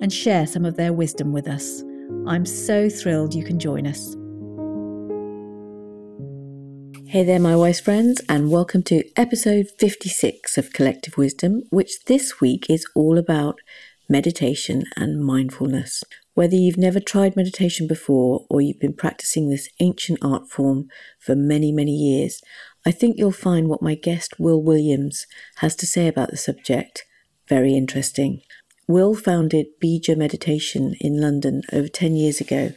and share some of their wisdom with us. I'm so thrilled you can join us. Hey there, my wise friends, and welcome to episode 56 of Collective Wisdom, which this week is all about meditation and mindfulness. Whether you've never tried meditation before or you've been practicing this ancient art form for many, many years, I think you'll find what my guest Will Williams has to say about the subject very interesting. Will founded Beeja Meditation in London over 10 years ago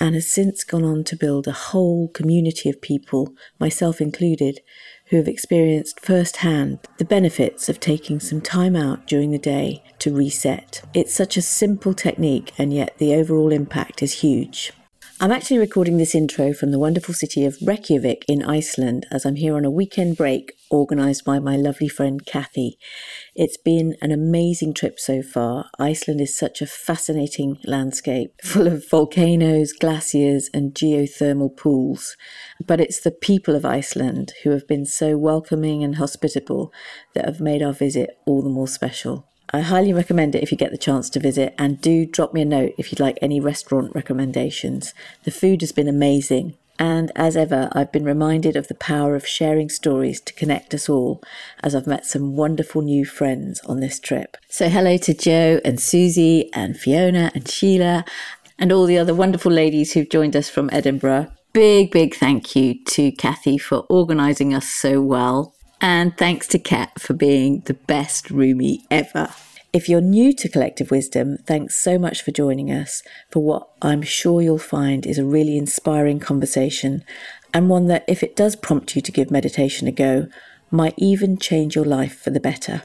and has since gone on to build a whole community of people, myself included, who have experienced firsthand the benefits of taking some time out during the day to reset. It's such a simple technique, and yet the overall impact is huge. I'm actually recording this intro from the wonderful city of Reykjavik in Iceland as I'm here on a weekend break organised by my lovely friend Kathy. It's been an amazing trip so far. Iceland is such a fascinating landscape full of volcanoes, glaciers, and geothermal pools. But it's the people of Iceland who have been so welcoming and hospitable that have made our visit all the more special. I highly recommend it if you get the chance to visit, and do drop me a note if you'd like any restaurant recommendations. The food has been amazing, and as ever, I've been reminded of the power of sharing stories to connect us all, as I've met some wonderful new friends on this trip. So, hello to Joe and Susie and Fiona and Sheila and all the other wonderful ladies who've joined us from Edinburgh. Big, big thank you to Kathy for organising us so well and thanks to Kat for being the best roomie ever. If you're new to Collective Wisdom, thanks so much for joining us for what I'm sure you'll find is a really inspiring conversation and one that, if it does prompt you to give meditation a go, might even change your life for the better.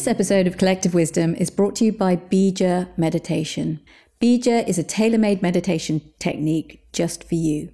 This episode of Collective Wisdom is brought to you by Beeja Meditation. Beeja is a tailor made meditation technique just for you.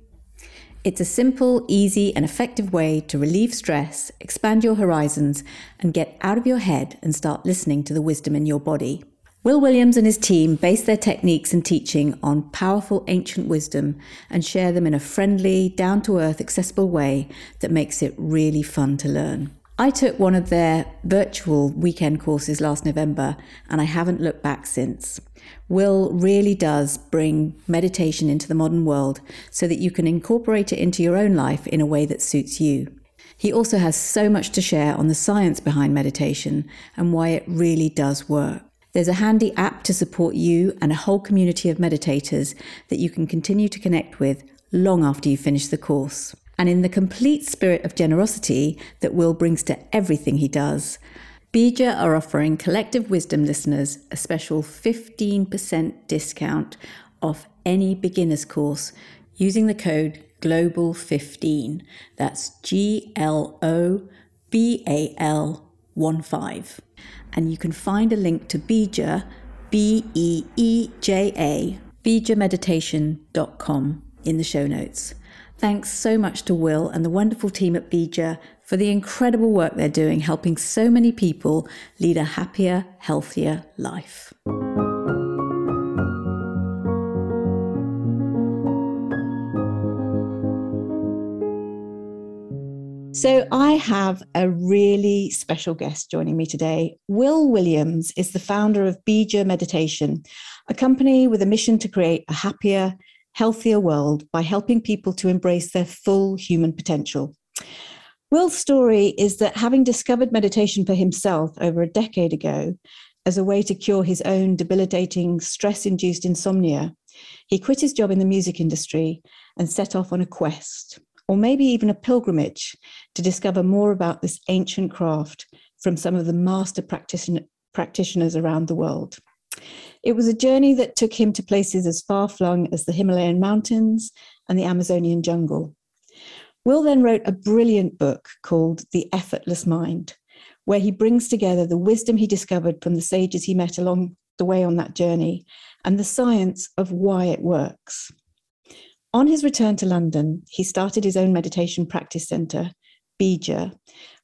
It's a simple, easy, and effective way to relieve stress, expand your horizons, and get out of your head and start listening to the wisdom in your body. Will Williams and his team base their techniques and teaching on powerful ancient wisdom and share them in a friendly, down to earth, accessible way that makes it really fun to learn. I took one of their virtual weekend courses last November and I haven't looked back since. Will really does bring meditation into the modern world so that you can incorporate it into your own life in a way that suits you. He also has so much to share on the science behind meditation and why it really does work. There's a handy app to support you and a whole community of meditators that you can continue to connect with long after you finish the course. And in the complete spirit of generosity that Will brings to everything he does, Beeja are offering Collective Wisdom listeners a special 15% discount off any beginner's course using the code GLOBAL15. That's G L O B A L 1 5. And you can find a link to Beeja, B E E J A, beejameditation.com in the show notes. Thanks so much to Will and the wonderful team at Beeja for the incredible work they're doing helping so many people lead a happier, healthier life. So, I have a really special guest joining me today. Will Williams is the founder of Beeja Meditation, a company with a mission to create a happier, healthier world by helping people to embrace their full human potential. Will's story is that having discovered meditation for himself over a decade ago as a way to cure his own debilitating stress induced insomnia, he quit his job in the music industry and set off on a quest, or maybe even a pilgrimage, to discover more about this ancient craft from some of the master practitioners around the world. It was a journey that took him to places as far flung as the Himalayan mountains and the Amazonian jungle. Will then wrote a brilliant book called The Effortless Mind, where he brings together the wisdom he discovered from the sages he met along the way on that journey and the science of why it works. On his return to London, he started his own meditation practice center, Beeja,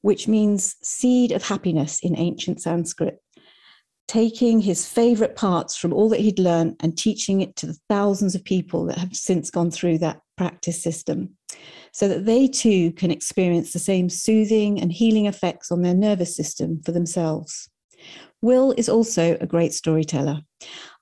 which means seed of happiness in ancient Sanskrit, taking his favorite parts from all that he'd learned and teaching it to the thousands of people that have since gone through that practice system so that they too can experience the same soothing and healing effects on their nervous system for themselves. Will is also a great storyteller.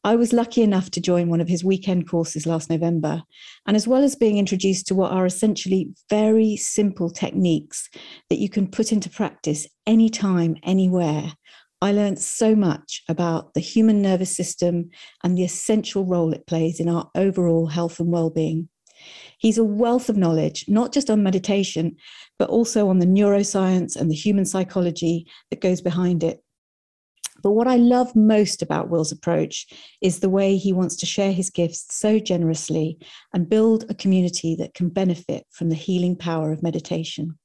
I was lucky enough to join one of his weekend courses last November. And as well as being introduced to what are essentially very simple techniques that you can put into practice anytime, anywhere, I learned so much about the human nervous system and the essential role it plays in our overall health and well-being. He's a wealth of knowledge, not just on meditation, but also on the neuroscience and the human psychology that goes behind it. But what I love most about Will's approach is the way he wants to share his gifts so generously and build a community that can benefit from the healing power of meditation.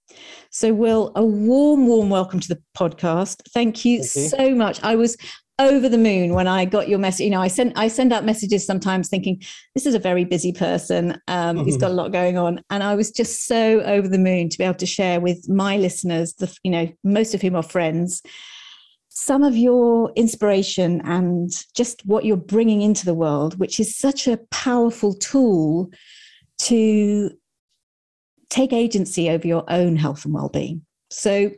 So, Will, a warm, warm welcome to the podcast. Thank you, Thank you. so much. I was over the moon when I got your message. You know, I send I send out messages sometimes thinking this is a very busy person. Um, he's got a lot going on, and I was just so over the moon to be able to share with my listeners, the you know most of whom are friends, some of your inspiration and just what you're bringing into the world, which is such a powerful tool to take agency over your own health and well-being. So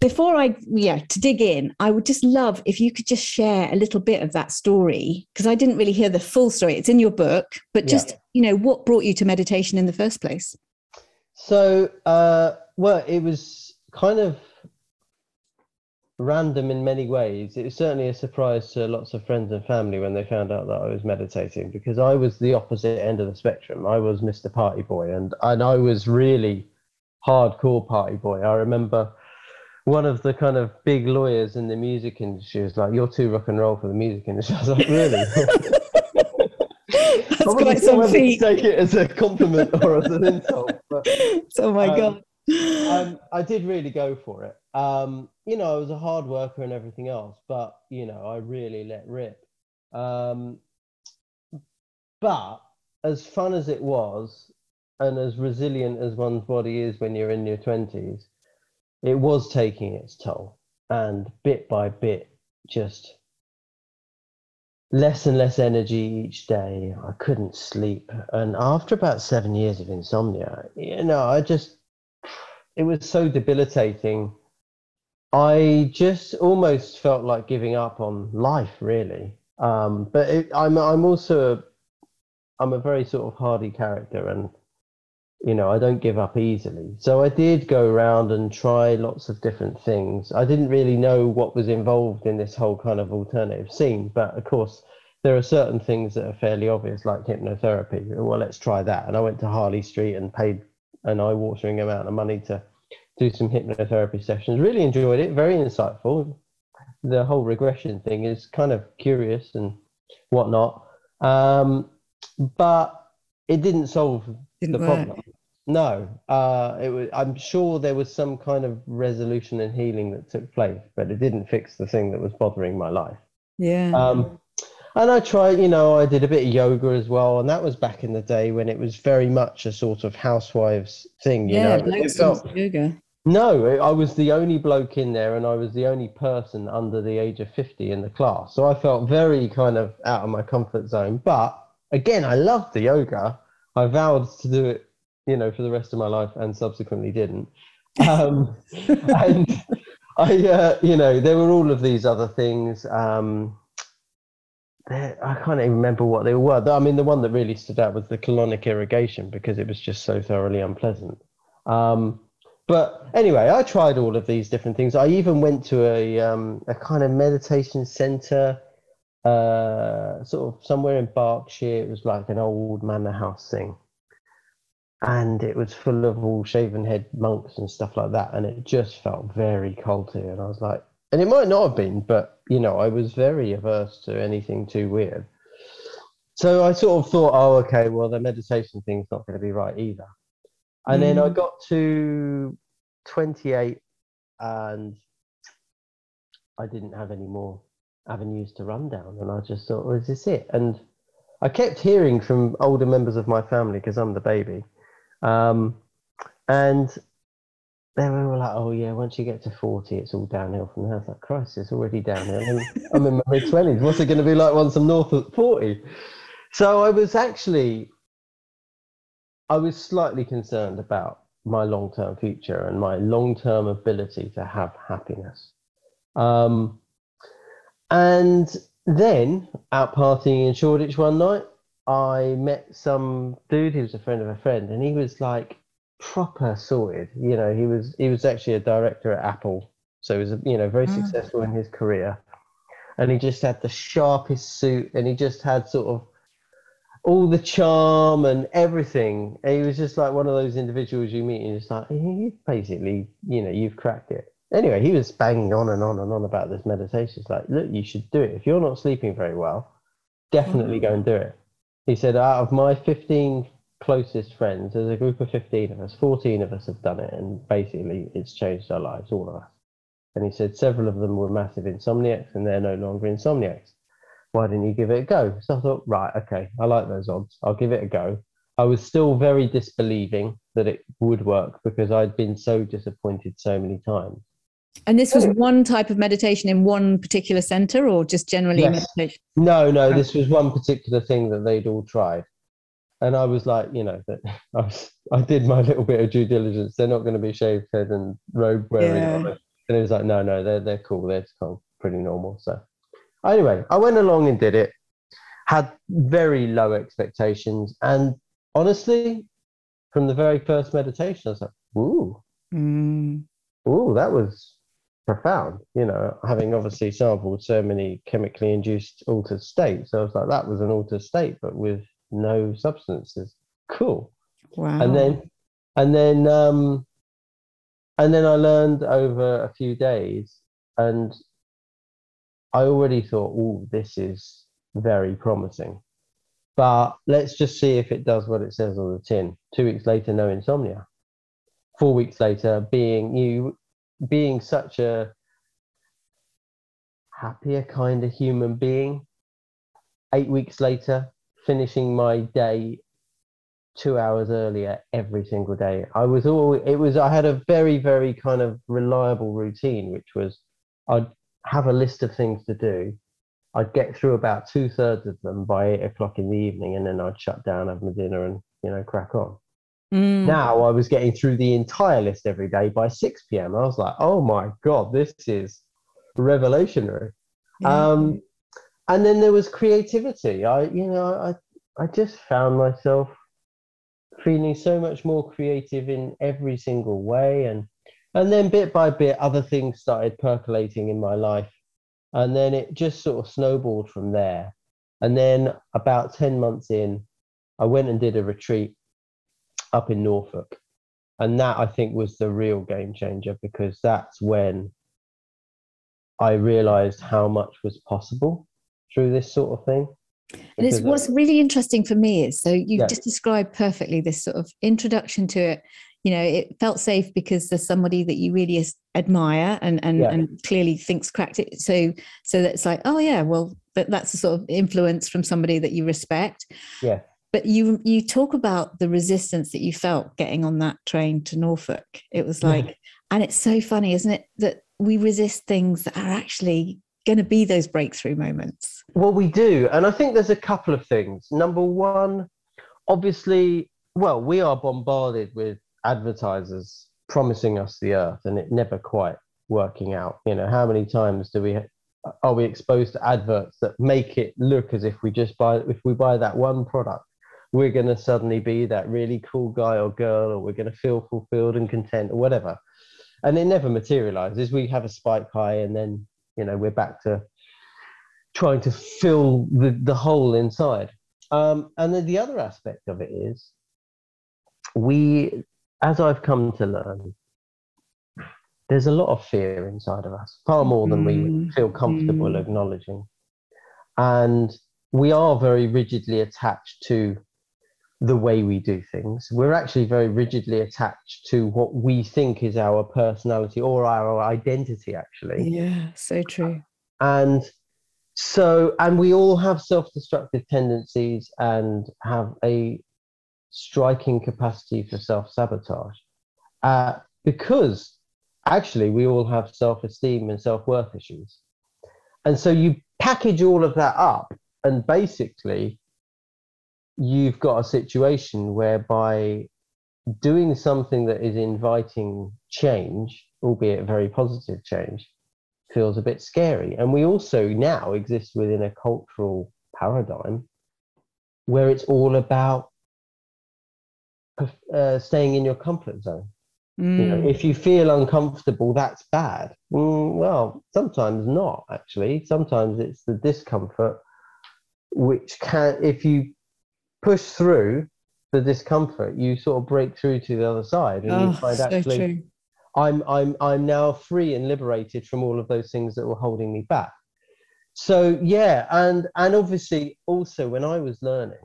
before I, yeah, to dig in, I would just love if you could just share a little bit of that story because I didn't really hear the full story. It's in your book, but just, yeah. you know, what brought you to meditation in the first place? So, uh, well, it was kind of random in many ways. It was certainly a surprise to lots of friends and family when they found out that I was meditating because I was the opposite end of the spectrum. I was Mr. Party Boy and, and I was really hardcore party boy. I remember one of the kind of big lawyers in the music industry was like, You're too rock and roll for the music industry. I was like, Really? That's I quite some feat. Take it as a compliment or as an insult. But, oh my um, God. Um, I did really go for it. Um, you know, I was a hard worker and everything else, but you know, I really let rip. Um, but as fun as it was, and as resilient as one's body is when you're in your twenties, it was taking its toll, and bit by bit, just less and less energy each day. I couldn't sleep, and after about seven years of insomnia, you know, I just it was so debilitating. I just almost felt like giving up on life, really. Um, but it, I'm I'm also I'm a very sort of hardy character, and you know I don't give up easily. So I did go around and try lots of different things. I didn't really know what was involved in this whole kind of alternative scene, but of course there are certain things that are fairly obvious, like hypnotherapy. Well, let's try that. And I went to Harley Street and paid an eye-watering amount of money to do some hypnotherapy sessions. Really enjoyed it. Very insightful. The whole regression thing is kind of curious and whatnot, um, but it didn't solve didn't the work. problem. No, uh, it was. I'm sure there was some kind of resolution and healing that took place, but it didn't fix the thing that was bothering my life. Yeah. Um, and I tried, you know, I did a bit of yoga as well, and that was back in the day when it was very much a sort of housewives thing. You yeah, know, felt, yoga. No, I was the only bloke in there, and I was the only person under the age of fifty in the class. So I felt very kind of out of my comfort zone. But again, I loved the yoga. I vowed to do it, you know, for the rest of my life, and subsequently didn't. Um, and I, uh, you know, there were all of these other things. Um, I can't even remember what they were. I mean, the one that really stood out was the colonic irrigation because it was just so thoroughly unpleasant. Um, but anyway, I tried all of these different things. I even went to a um, a kind of meditation center, uh, sort of somewhere in Berkshire. It was like an old manor house thing, and it was full of all shaven head monks and stuff like that. And it just felt very culty. And I was like, and it might not have been, but you know, I was very averse to anything too weird. So I sort of thought, oh, okay, well, the meditation thing's not going to be right either. And then I Mm. got to 28 and I didn't have any more avenues to run down. And I just thought, well, is this it? And I kept hearing from older members of my family because I'm the baby. Um, and they were like, oh, yeah, once you get to 40, it's all downhill from there. I was like, Christ, it's already downhill. And I'm in my mid 20s. What's it going to be like once I'm north of 40? So I was actually, I was slightly concerned about my long term future and my long term ability to have happiness. Um, and then out partying in Shoreditch one night, I met some dude who was a friend of a friend, and he was like proper sorted. You know, he was he was actually a director at Apple, so he was you know very Mm. successful in his career, and he just had the sharpest suit, and he just had sort of all the charm and everything. And he was just like one of those individuals you meet, and it's like you basically, you know, you've cracked it. Anyway, he was banging on and on and on about this meditation. It's like, look, you should do it. If you're not sleeping very well, definitely go and do it. He said, out of my 15 closest friends, there's a group of 15 of us, 14 of us have done it, and basically it's changed our lives, all of us. And he said several of them were massive insomniacs, and they're no longer insomniacs. Why didn't you give it a go? So I thought, right, okay, I like those odds. I'll give it a go. I was still very disbelieving that it would work because I'd been so disappointed so many times. And this was one type of meditation in one particular center or just generally Yes. meditation? No, no, this was one particular thing that they'd all tried. And I was like, you know, that I, was, I did my little bit of due diligence. They're not going to be shaved head and robe wearing. Yeah. And it was like, no, no, they're, they're cool. They're of pretty normal. So anyway, I went along and did it, had very low expectations. And honestly, from the very first meditation, I was like, ooh, Mm. Ooh, that was profound. You know, having obviously sampled so many chemically induced altered states, I was like, that was an altered state, but with no substances. Cool. Wow. And then, and then, um, and then I learned over a few days, and I already thought, oh, this is very promising. But let's just see if it does what it says on the tin. Two weeks later, no insomnia. Four weeks later, being you, being such a happier kind of human being. Eight weeks later, finishing my day two hours earlier every single day. I was all it was I had a very, very kind of reliable routine, which was I'd have a list of things to do. I'd get through about two thirds of them by eight o'clock in the evening and then I'd shut down, have my dinner and, you know, crack on. Mm. Now I was getting through the entire list every day by 6 p.m. I was like, oh my God, this is revolutionary. Um, and then there was creativity. I, you know, I, I just found myself feeling so much more creative in every single way, and and then bit by bit, other things started percolating in my life, and then it just sort of snowballed from there. And then about ten months in, I went and did a retreat up in Norfolk, and that I think was the real game changer because that's when I realized how much was possible through this sort of thing. And it's what's really interesting for me is so you Yeah. just described perfectly this sort of introduction to it. You know, it felt safe because there's somebody that you really admire and and, Yeah. and clearly thinks cracked it. So so that's like, oh yeah, well that, that's a sort of influence from somebody that you respect. Yeah. But you you talk about the resistance that you felt getting on that train to Norfolk. It was Yeah. like, and it's so funny, isn't it, that we resist things that are actually going to be those breakthrough moments. Well, we do. And I think there's a couple of things. Number one, obviously, well, we are bombarded with advertisers promising us the earth and it never quite working out. You know, how many times do we are we exposed to adverts that make it look as if we just buy if we buy that one product, we're going to suddenly be that really cool guy or girl or we're going to feel fulfilled and content or whatever. And it never materializes. We have a spike high and then, you know, we're back to trying to fill the, the hole inside. Um, and then the other aspect of it is we, as I've come to learn, there's a lot of fear inside of us, far more than we Mm, feel comfortable mm. acknowledging. And we are very rigidly attached to the way we do things. We're actually very rigidly attached to what we think is our personality or our identity, actually. Yeah, so true. And so, and we all have self destructive tendencies and have a striking capacity for self sabotage uh, because actually we all have self esteem and self worth issues. And so you package all of that up, and basically, you've got a situation whereby doing something that is inviting change, albeit very positive change, feels a bit scary. And we also now exist within a cultural paradigm where it's all about uh, staying in your comfort zone. Mm. You know, mm. if you feel uncomfortable, that's bad. Mm, well, sometimes not actually. Sometimes it's the discomfort which can, if you push through the discomfort, you sort of break through to the other side, and oh, you ah, find actually, true. I'm I'm I'm now free and liberated from all of those things that were holding me back. So yeah, and and obviously also when I was learning,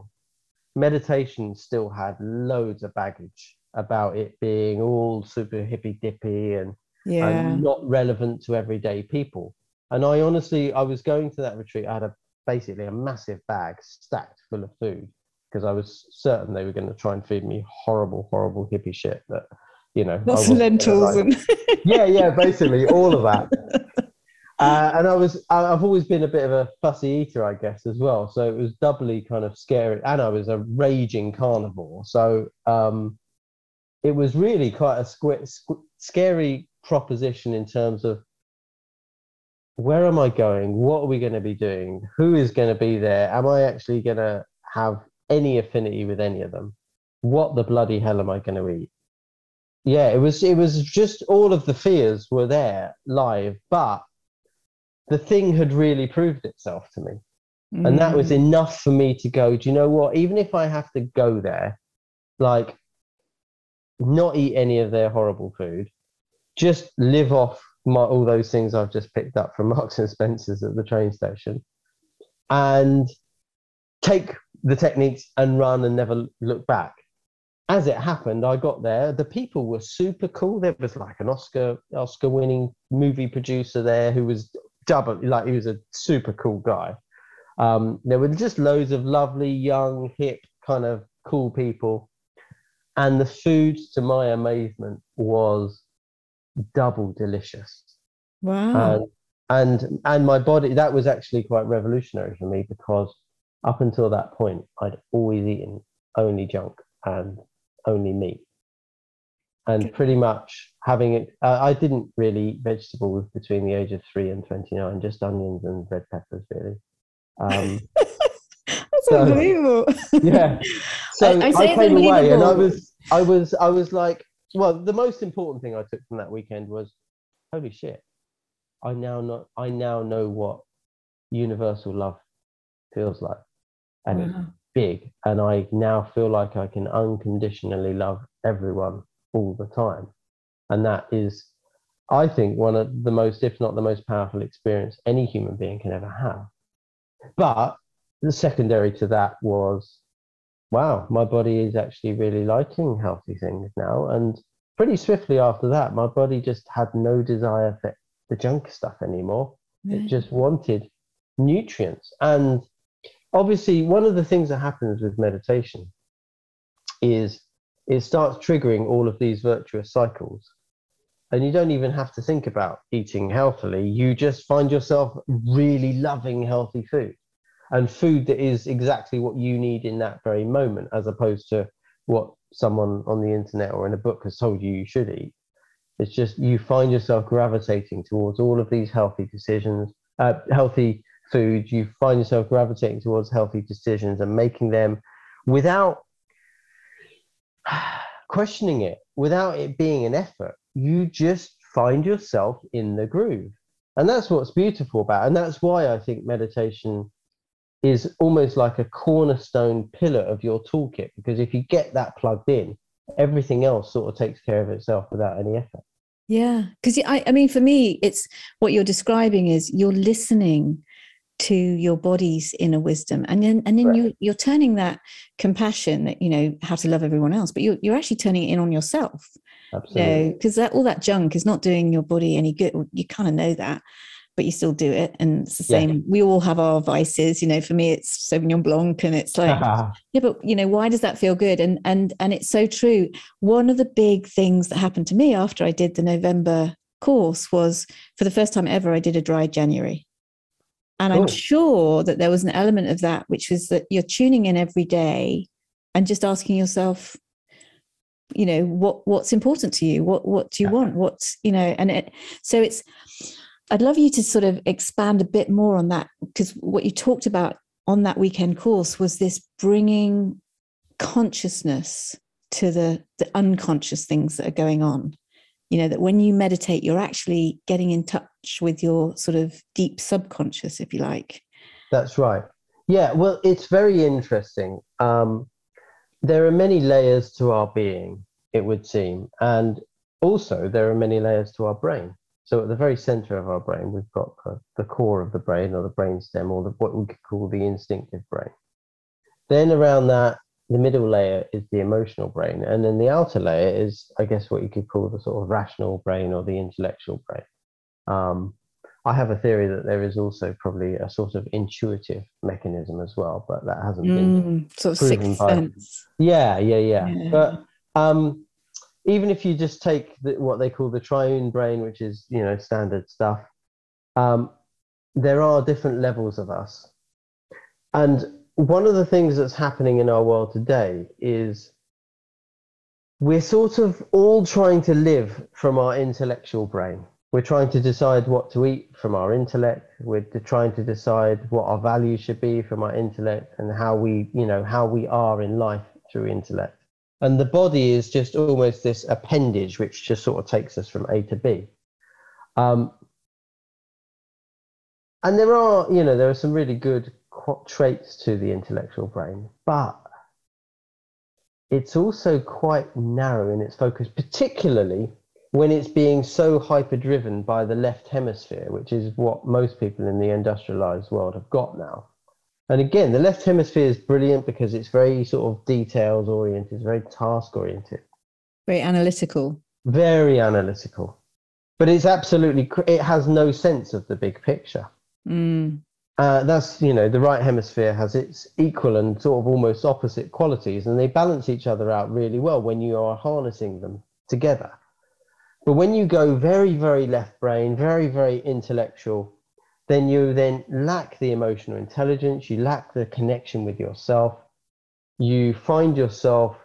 meditation still had loads of baggage about it being all super hippy dippy and, yeah. and not relevant to everyday people. And I honestly, I was going to that retreat. I had a basically a massive bag stacked full of food because I was certain they were going to try and feed me horrible, horrible hippie shit that you know. Lots of lentils and yeah, yeah, basically all of that. Uh, and I was, I've always been a bit of a fussy eater, I guess, as well. So it was doubly kind of scary. And I was a raging carnivore. So um, it was really quite a squ- squ- scary proposition in terms of where am I going? What are we going to be doing? Who is going to be there? Am I actually going to have any affinity with any of them? What the bloody hell am I going to eat? Yeah, it was, it was just all of the fears were there live, but the thing had really proved itself to me. Mm. And that was mm. enough for me to go, do you know what? Even if I have to go there, like, not eat any of their horrible food, just live off my, all those things I've just picked up from Marks and Spencer's at the train station, and take the techniques and run and never look back. As it happened, I got there. The people were super cool. There was like an Oscar Oscar winning movie producer there who was double like he was a super cool guy. Um, there were just loads of lovely, young, hip, kind of cool people, and the food, to my amazement, was double delicious. Wow! And, and and my body that was actually quite revolutionary for me because up until that point, I'd always eaten only junk and only meat and pretty much having it. Uh, I didn't really eat vegetables between the age of three and twenty nine, just onions and red peppers, really. Um, That's so, unbelievable. Yeah. So I, I, I came away, and I was, I was, I was like, well, the most important thing I took from that weekend was, holy shit, I now know, I now know what universal love feels like, and wow. it's big, and I now feel like I can unconditionally love everyone all the time. And that is, I think, one of the most, if not the most powerful experience any human being can ever have. But the secondary to that was, wow, my body is actually really liking healthy things now. And pretty swiftly after that, my body just had no desire for the junk stuff anymore. It just wanted nutrients. And obviously, one of the things that happens with meditation is it starts triggering all of these virtuous cycles. And you don't even have to think about eating healthily. You just find yourself really loving healthy food and food that is exactly what you need in that very moment, as opposed to what someone on the internet or in a book has told you you should eat. It's just you find yourself gravitating towards all of these healthy decisions, uh, healthy foods. You find yourself gravitating towards healthy decisions and making them without questioning it without it being an effort. You just find yourself in the groove. And that's what's beautiful about it. And that's why I think meditation is almost like a cornerstone pillar of your toolkit. Because if you get that plugged in, everything else sort of takes care of itself without any effort. Yeah. Because I, I mean, for me, it's what you're describing is you're listening to your body's inner wisdom. And then and then right. you you're turning that compassion that you know how to love everyone else but you're, you're actually turning it in on yourself. Absolutely. because you know, that all that junk is not doing your body any good. You kind of know that but you still do it. And it's the same. Yeah. we all have our vices. You know for me it's sauvignon blanc and it's like yeah but you know why does that feel good? And and and it's so true. One of the big things that happened to me after i did the november course was for the first time ever i did a dry january and cool. I'm oh. sure that there was an element of that, which was that you're tuning in every day and just asking yourself, you know, what what's important to you? What what do you want? What's you know, and it so it's I'd love you to sort of expand a bit more on that because what you talked about on that weekend course was this bringing consciousness to the the unconscious things that are going on you know that when you meditate you're actually getting in touch with your sort of deep subconscious if you like. That's right. Yeah well it's very interesting. Um, there are many layers to our being it would seem and also there are many layers to our brain. So at the very center of our brain we've got the, the core of the brain or the brain stem or the, what we could call the instinctive brain. Then around that the middle layer is the emotional brain, and then the outer layer is, I guess, what you could call the sort of rational brain or the intellectual brain. Um, I have a theory that there is also probably a sort of intuitive mechanism as well, but that hasn't mm, been sort of sixth by, sense. Yeah, yeah, yeah, yeah. But um, even if you just take the, what they call the triune brain, which is you know standard stuff, um, there are different levels of us, and one of the things that's happening in our world today is we're sort of all trying to live from our intellectual brain. We're trying to decide what to eat from our intellect. We're trying to decide what our values should be from our intellect and how we, you know, how we are in life through intellect. And the body is just almost this appendage which just sort of takes us from A to B. Um, and there are, you know, there are some really good traits to the intellectual brain, but it's also quite narrow in its focus, particularly when it's being so hyper driven by the left hemisphere, which is what most people in the industrialized world have got now. And again, the left hemisphere is brilliant because it's very sort of details oriented, very task oriented, very analytical, very analytical. But it's absolutely, it has no sense of the big picture. Mm uh, that's you know the right hemisphere has its equal and sort of almost opposite qualities and they balance each other out really well when you are harnessing them together. But when you go very very left brain very very intellectual then you then lack the emotional intelligence you lack the connection with yourself. You find yourself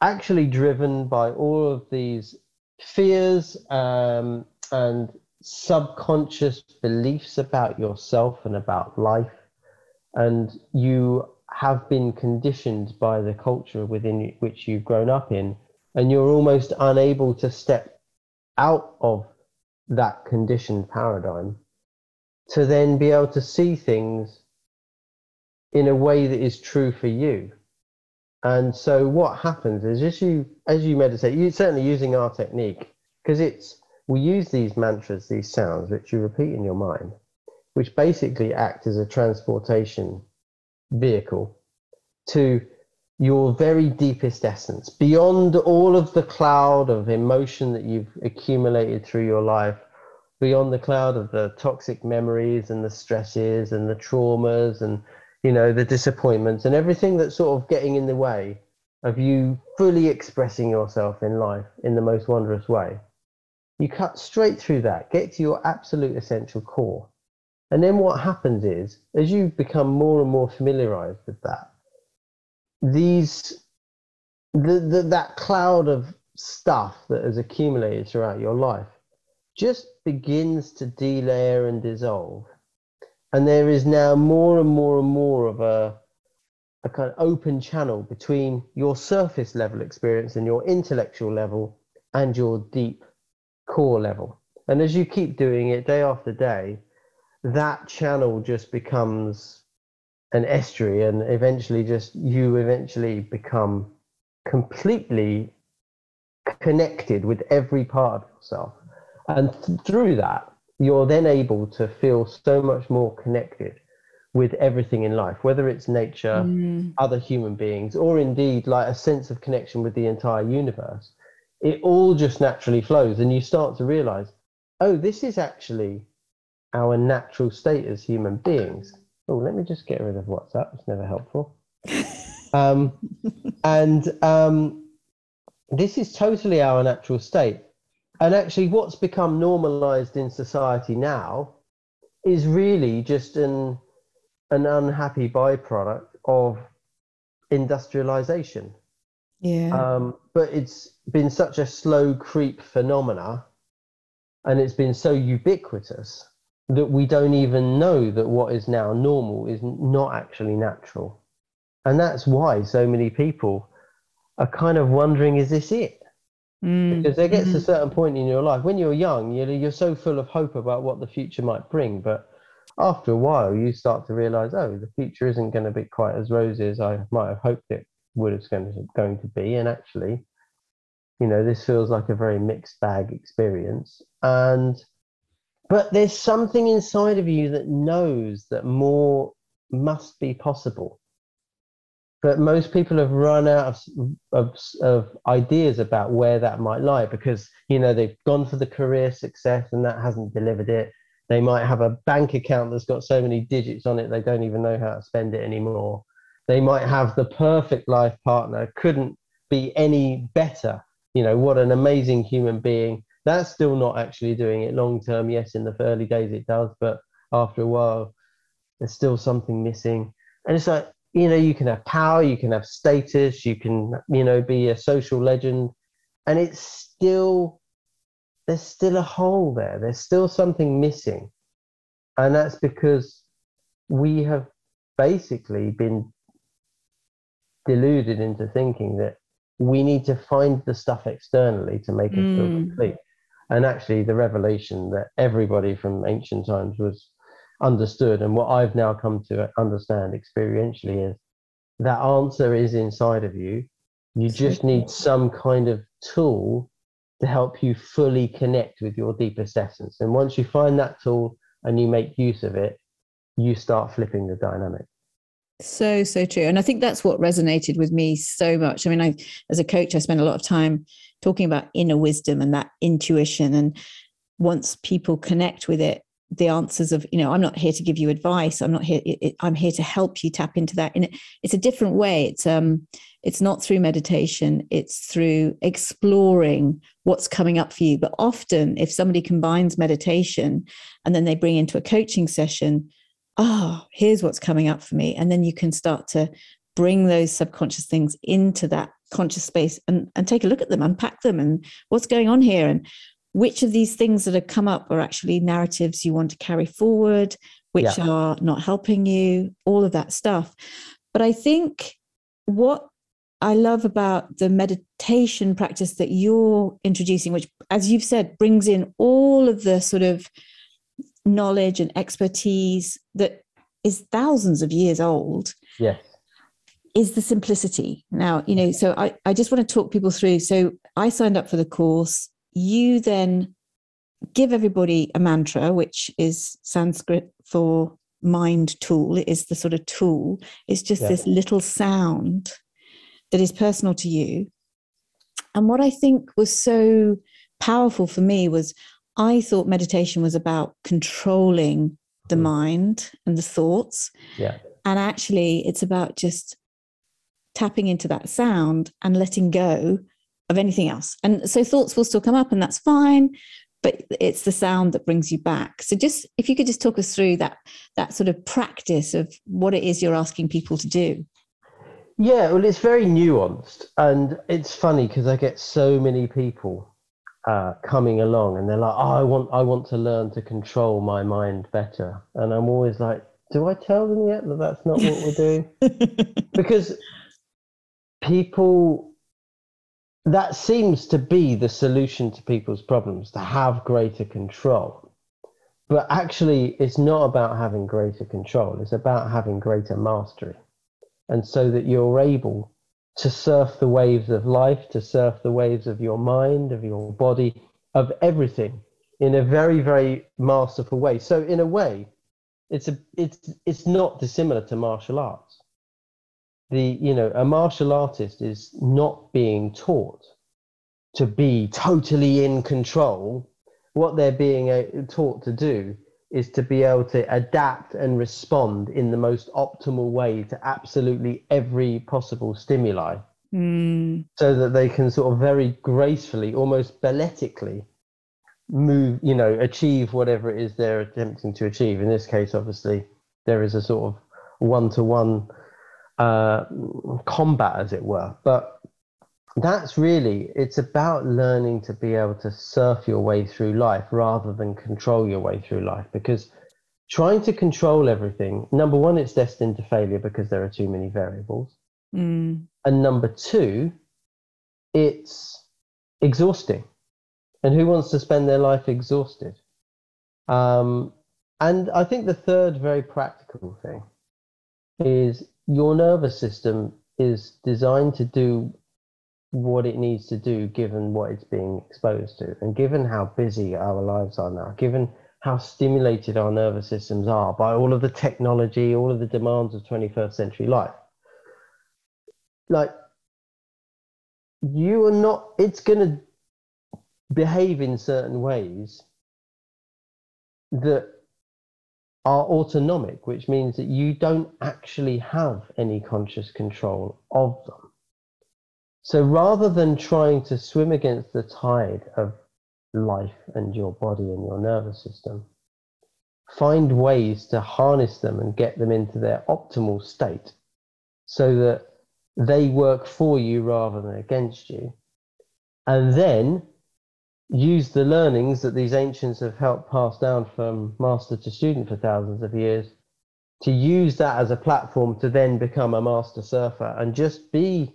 actually driven by all of these fears um, and subconscious beliefs about yourself and about life, and you have been conditioned by the culture within which you've grown up in, and you're almost unable to step out of that conditioned paradigm to then be able to see things in a way that is true for you. And so what happens is as you as you meditate, you certainly using our technique, because it's we use these mantras, these sounds, which you repeat in your mind, which basically act as a transportation vehicle to your very deepest essence, beyond all of the cloud of emotion that you've accumulated through your life, beyond the cloud of the toxic memories and the stresses and the traumas and you know the disappointments and everything that's sort of getting in the way of you fully expressing yourself in life in the most wondrous way you cut straight through that, get to your absolute essential core. And then what happens is, as you become more and more familiarized with that, these the, the that cloud of stuff that has accumulated throughout your life just begins to delayer and dissolve. And there is now more and more and more of a, a kind of open channel between your surface level experience and your intellectual level and your deep core level. And as you keep doing it day after day, that channel just becomes an estuary and eventually just you eventually become completely connected with every part of yourself. And th- through that, you're then able to feel so much more connected with everything in life, whether it's nature, mm. other human beings, or indeed like a sense of connection with the entire universe. It all just naturally flows, and you start to realize, oh, this is actually our natural state as human beings. Oh, let me just get rid of WhatsApp. It's never helpful. um, and um, this is totally our natural state. And actually, what's become normalized in society now is really just an an unhappy byproduct of industrialization. Yeah. Um, but it's been such a slow creep phenomena and it's been so ubiquitous that we don't even know that what is now normal is not actually natural. And that's why so many people are kind of wondering is this it? Mm. Because there gets mm-hmm. a certain point in your life when you're young, you're, you're so full of hope about what the future might bring. But after a while, you start to realize, oh, the future isn't going to be quite as rosy as I might have hoped it would have going to, going to be. And actually, you know, this feels like a very mixed bag experience. And, but there's something inside of you that knows that more must be possible. But most people have run out of, of, of ideas about where that might lie because, you know, they've gone for the career success and that hasn't delivered it they might have a bank account that's got so many digits on it they don't even know how to spend it anymore. They might have the perfect life partner, couldn't be any better. You know, what an amazing human being. That's still not actually doing it long term. Yes, in the early days it does, but after a while, there's still something missing. And it's like, you know, you can have power, you can have status, you can, you know, be a social legend, and it's still there's still a hole there. There's still something missing. And that's because we have basically been deluded into thinking that we need to find the stuff externally to make us mm. feel complete. And actually, the revelation that everybody from ancient times was understood, and what I've now come to understand experientially is that answer is inside of you. You just need some kind of tool to help you fully connect with your deepest essence. And once you find that tool and you make use of it, you start flipping the dynamic. So, so true. And I think that's what resonated with me so much. I mean, I, as a coach, I spend a lot of time talking about inner wisdom and that intuition. And once people connect with it, the answers of you know i'm not here to give you advice i'm not here i'm here to help you tap into that and it, it's a different way it's um it's not through meditation it's through exploring what's coming up for you but often if somebody combines meditation and then they bring into a coaching session oh here's what's coming up for me and then you can start to bring those subconscious things into that conscious space and, and take a look at them unpack them and what's going on here and which of these things that have come up are actually narratives you want to carry forward, which yeah. are not helping you, all of that stuff. But I think what I love about the meditation practice that you're introducing, which, as you've said, brings in all of the sort of knowledge and expertise that is thousands of years old. Yes. Is the simplicity. Now, you know, so I, I just want to talk people through. So I signed up for the course you then give everybody a mantra, which is Sanskrit for mind tool. It is the sort of tool. It's just this little sound that is personal to you. And what I think was so powerful for me was I thought meditation was about controlling the mm. mind and the thoughts. Yeah. And actually, it's about just tapping into that sound and letting go of anything else. And so thoughts will still come up, and that's fine. But it's the sound that brings you back. So just if you could just talk us through that that sort of practice of what it is you're asking people to do. Yeah, well, it's very nuanced, and it's funny because I get so many people uh, coming along, and they're like, "Oh, I want, I want to learn to control my mind better," and I'm always like, "Do I tell them yet that that's not what we're doing?" because people that seems to be the solution to people's problems to have greater control. But actually, it's not about having greater control, it's about having greater mastery. And so that you're able to surf the waves of life, to surf the waves of your mind, of your body, of everything in a very, very masterful way. So in a way, it's a it's it's not dissimilar to martial arts. The you know a martial artist is not being taught to be totally in control. What they're being uh, taught to do is to be able to adapt and respond in the most optimal way to absolutely every possible stimuli Mm. so that they can sort of very gracefully, almost balletically move, you know, achieve whatever it is they're attempting to achieve. In this case, obviously, there is a sort of one to one combat, as it were. But that's really, it's about learning to be able to surf your way through life rather than control your way through life. Because trying to control everything, number one, it's destined to failure because there are too many variables. Mm. And number two, it's exhausting. And who wants to spend their life exhausted? Um, and I think the third very practical thing is your nervous system is designed to do what it needs to do given what it's being exposed to. And given how busy our lives are now, given how stimulated our nervous systems are by all of the technology, all of the demands of 21st century life, like you are not it's going to behave in certain ways that are autonomic which means that you don't actually have any conscious control of them so rather than trying to swim against the tide of life and your body and your nervous system find ways to harness them and get them into their optimal state so that they work for you rather than against you. And then use the learnings that these ancients have helped pass down from master to student for thousands of years to use that as a platform to then become a master surfer and just be,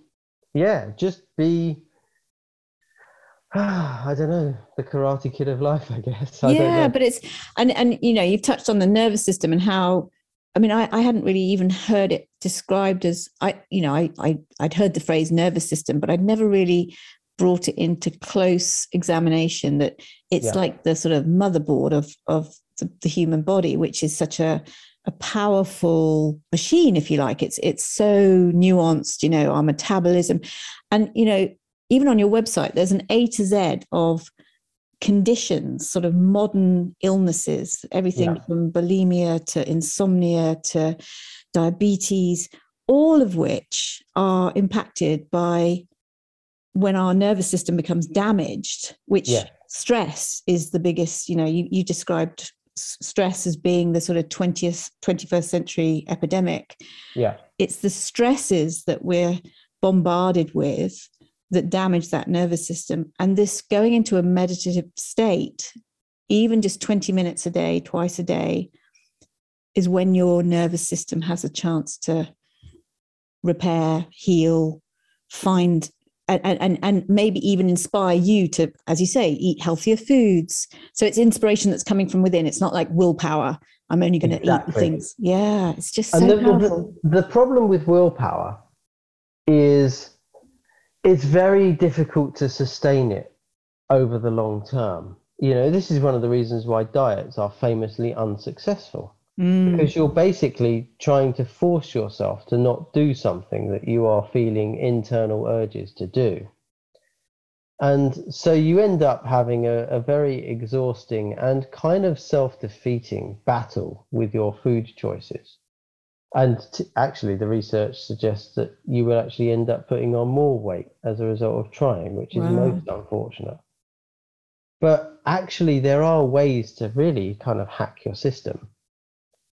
yeah, just be. I don't know the karate kid of life, I guess. I yeah, but it's and and you know you've touched on the nervous system and how I mean, I, I hadn't really even heard it described as I, you know, I, I I'd heard the phrase nervous system, but I'd never really brought it into close examination that it's yeah. like the sort of motherboard of of the, the, human body, which is such a a powerful machine, if you like. It's it's so nuanced, you know, our metabolism, and you know, even on your website, there's an A to Z of conditions, sort of modern illnesses, everything yeah. from bulimia to insomnia to diabetes, all of which are impacted by when our nervous system becomes damaged, which yeah. stress is the biggest, you know, you, you described stress as being the sort of 20th 21st century epidemic yeah it's the stresses that we're bombarded with that damage that nervous system. And this going into a meditative state, even just 20 minutes a day, twice a day, is when your nervous system has a chance to repair, heal, find, and, and, and maybe even inspire you to, as you say, eat healthier foods. So it's inspiration that's coming from within. It's not like willpower. I'm only going to exactly. eat things. Yeah, it's just so and the, powerful. The, the problem with willpower is it's very difficult to sustain it over the long term. You know, this is one of the reasons why diets are famously unsuccessful. Mm. Because you're basically trying to force yourself to not do something that you are feeling internal urges to do. And so you end up having a, a very exhausting and kind of self defeating battle with your food choices. And t- actually, the research suggests that you will actually end up putting on more weight as a result of trying, which is wow. most unfortunate. But actually, there are ways to really kind of hack your system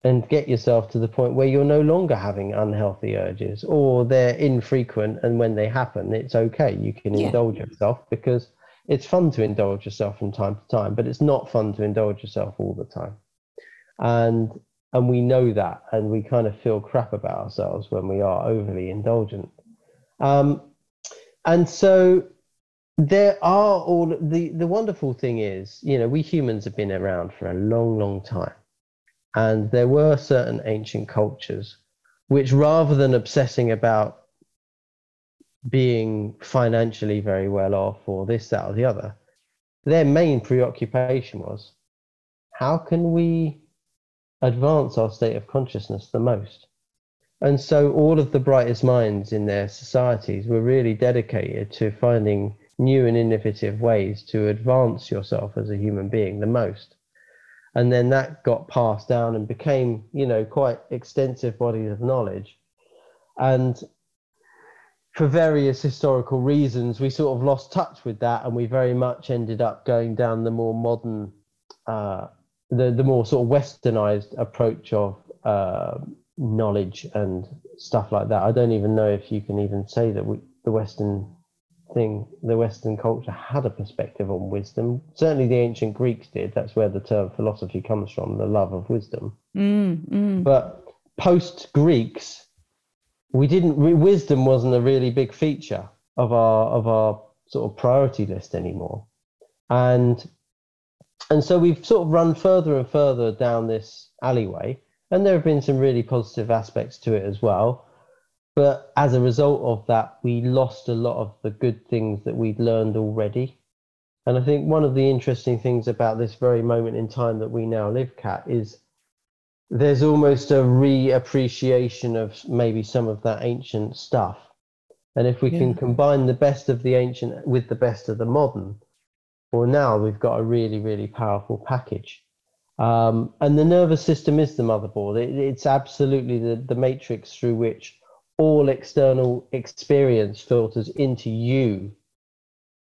and get yourself to the point where you're no longer having unhealthy urges or they're infrequent. And when they happen, it's okay. You can yeah. indulge yourself because it's fun to indulge yourself from time to time, but it's not fun to indulge yourself all the time. And and we know that and we kind of feel crap about ourselves when we are overly indulgent um, and so there are all the the wonderful thing is you know we humans have been around for a long long time and there were certain ancient cultures which rather than obsessing about being financially very well off or this that or the other their main preoccupation was how can we advance our state of consciousness the most? And so all of the brightest minds in their societies were really dedicated to finding new and innovative ways to advance yourself as a human being the most. And then that got passed down and became, you know, quite extensive bodies of knowledge. And for various historical reasons, we sort of lost touch with that, and we very much ended up going down the more modern, uh, the the more sort of westernized approach of uh, knowledge and stuff like that. I don't even know if you can even say that we, the Western thing, the Western culture had a perspective on wisdom. Certainly, the ancient Greeks did. That's where the term philosophy comes from, the love of wisdom. Mm, mm. But post Greeks we didn't wisdom wasn't a really big feature of our of our sort of priority list anymore and and so we've sort of run further and further down this alleyway and there have been some really positive aspects to it as well but as a result of that we lost a lot of the good things that we'd learned already and i think one of the interesting things about this very moment in time that we now live kat is there's almost a reappreciation of maybe some of that ancient stuff. And if we yeah. can combine the best of the ancient with the best of the modern, well, now we've got a really, really powerful package. Um, and the nervous system is the motherboard. It, it's absolutely the, the matrix through which all external experience filters into you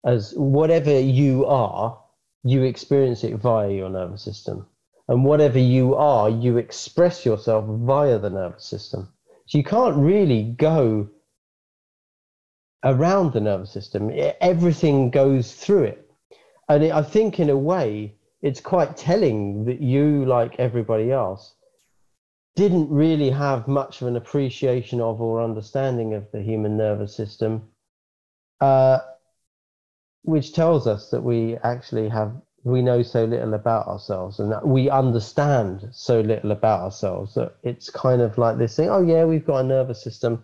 as whatever you are, you experience it via your nervous system and whatever you are, you express yourself via the nervous system. So you can't really go around the nervous system. Everything goes through it. And I think, in a way, it's quite telling that you, like everybody else, didn't really have much of an appreciation of or understanding of the human nervous system, uh, which tells us that we actually have we know so little about ourselves and that we understand so little about ourselves that it's kind of like this thing oh yeah we've got a nervous system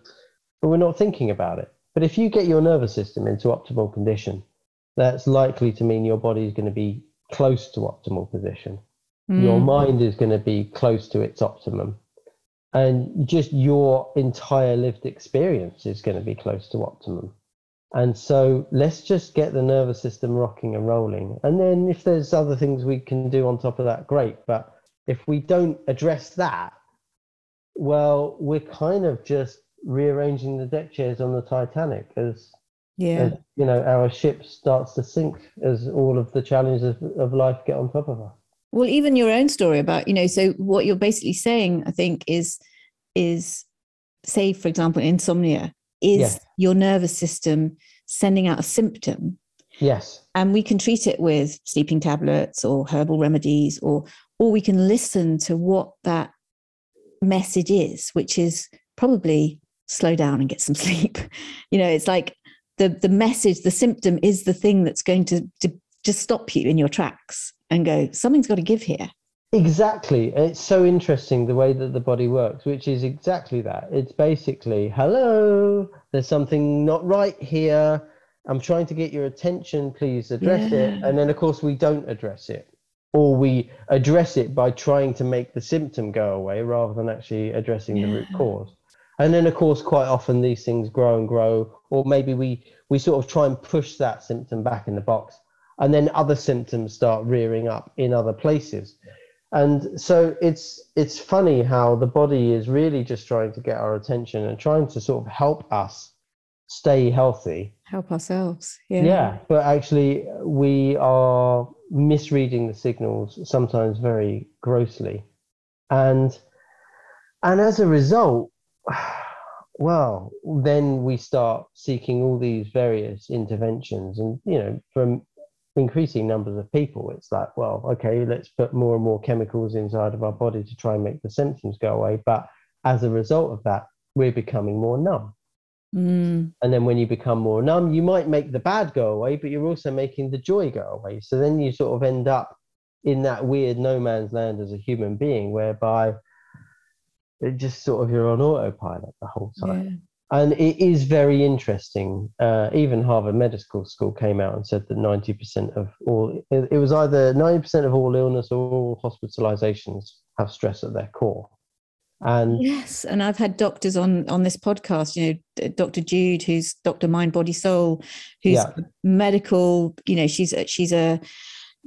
but we're not thinking about it. But if you get your nervous system into optimal condition that's likely to mean your body is going to be close to optimal position. Mm. your mind is going to be close to its optimum and just your entire lived experience is going to be close to optimum and so let's just get the nervous system rocking and rolling. And then if there's other things we can do on top of that, great. But if we don't address that, well, we're kind of just rearranging the deck chairs on the Titanic as, yeah. as you know, our ship starts to sink as all of the challenges of, of life get on top of us. Well, even your own story about, you know, so what you're basically saying, I think, is is say, for example, insomnia is yes. your nervous system sending out a symptom. Yes. And we can treat it with sleeping tablets or herbal remedies, or or we can listen to what that message is, which is probably slow down and get some sleep. You know, it's like the the message, the symptom is the thing that's going to, to just stop you in your tracks and go, something's got to give here. Exactly. It's so interesting the way that the body works, which is exactly that. It's basically, hello, there's something not right here. I'm trying to get your attention. Please address yeah. it. And then, of course, we don't address it. Or we address it by trying to make the symptom go away rather than actually addressing yeah. the root cause. And then, of course, quite often these things grow and grow. Or maybe we, we sort of try and push that symptom back in the box. And then other symptoms start rearing up in other places. And so it's it's funny how the body is really just trying to get our attention and trying to sort of help us stay healthy. Help ourselves yeah. Yeah but actually we are misreading the signals sometimes very grossly. And and as a result well then we start seeking all these various interventions and you know from increasing numbers of people, it's like, well, okay, let's put more and more chemicals inside of our body to try and make the symptoms go away. But as a result of that, we're becoming more numb. Mm. And then when you become more numb, you might make the bad go away, but you're also making the joy go away. So then you sort of end up in that weird no man's land as a human being, whereby it just sort of you're on autopilot the whole time. And it is very interesting. Uh, even Harvard Medical School came out and said that 90% of all, it, was either 90% of all illness or all hospitalizations have stress at their core. And yes, and I've had doctors on on this podcast. You know, Dr. Jude, who's Dr. Mind, Body, Soul, who's yeah. medical. You know, she's a, she's a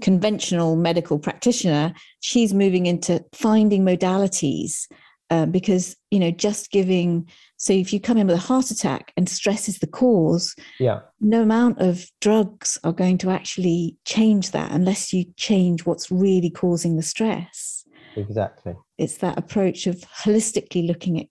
conventional medical practitioner. She's moving into finding modalities uh, because you know just giving so if you come in with a heart attack and stress is the cause, yeah, no amount of drugs are going to actually change that unless you change what's really causing the stress. Exactly. It's that approach of holistically looking at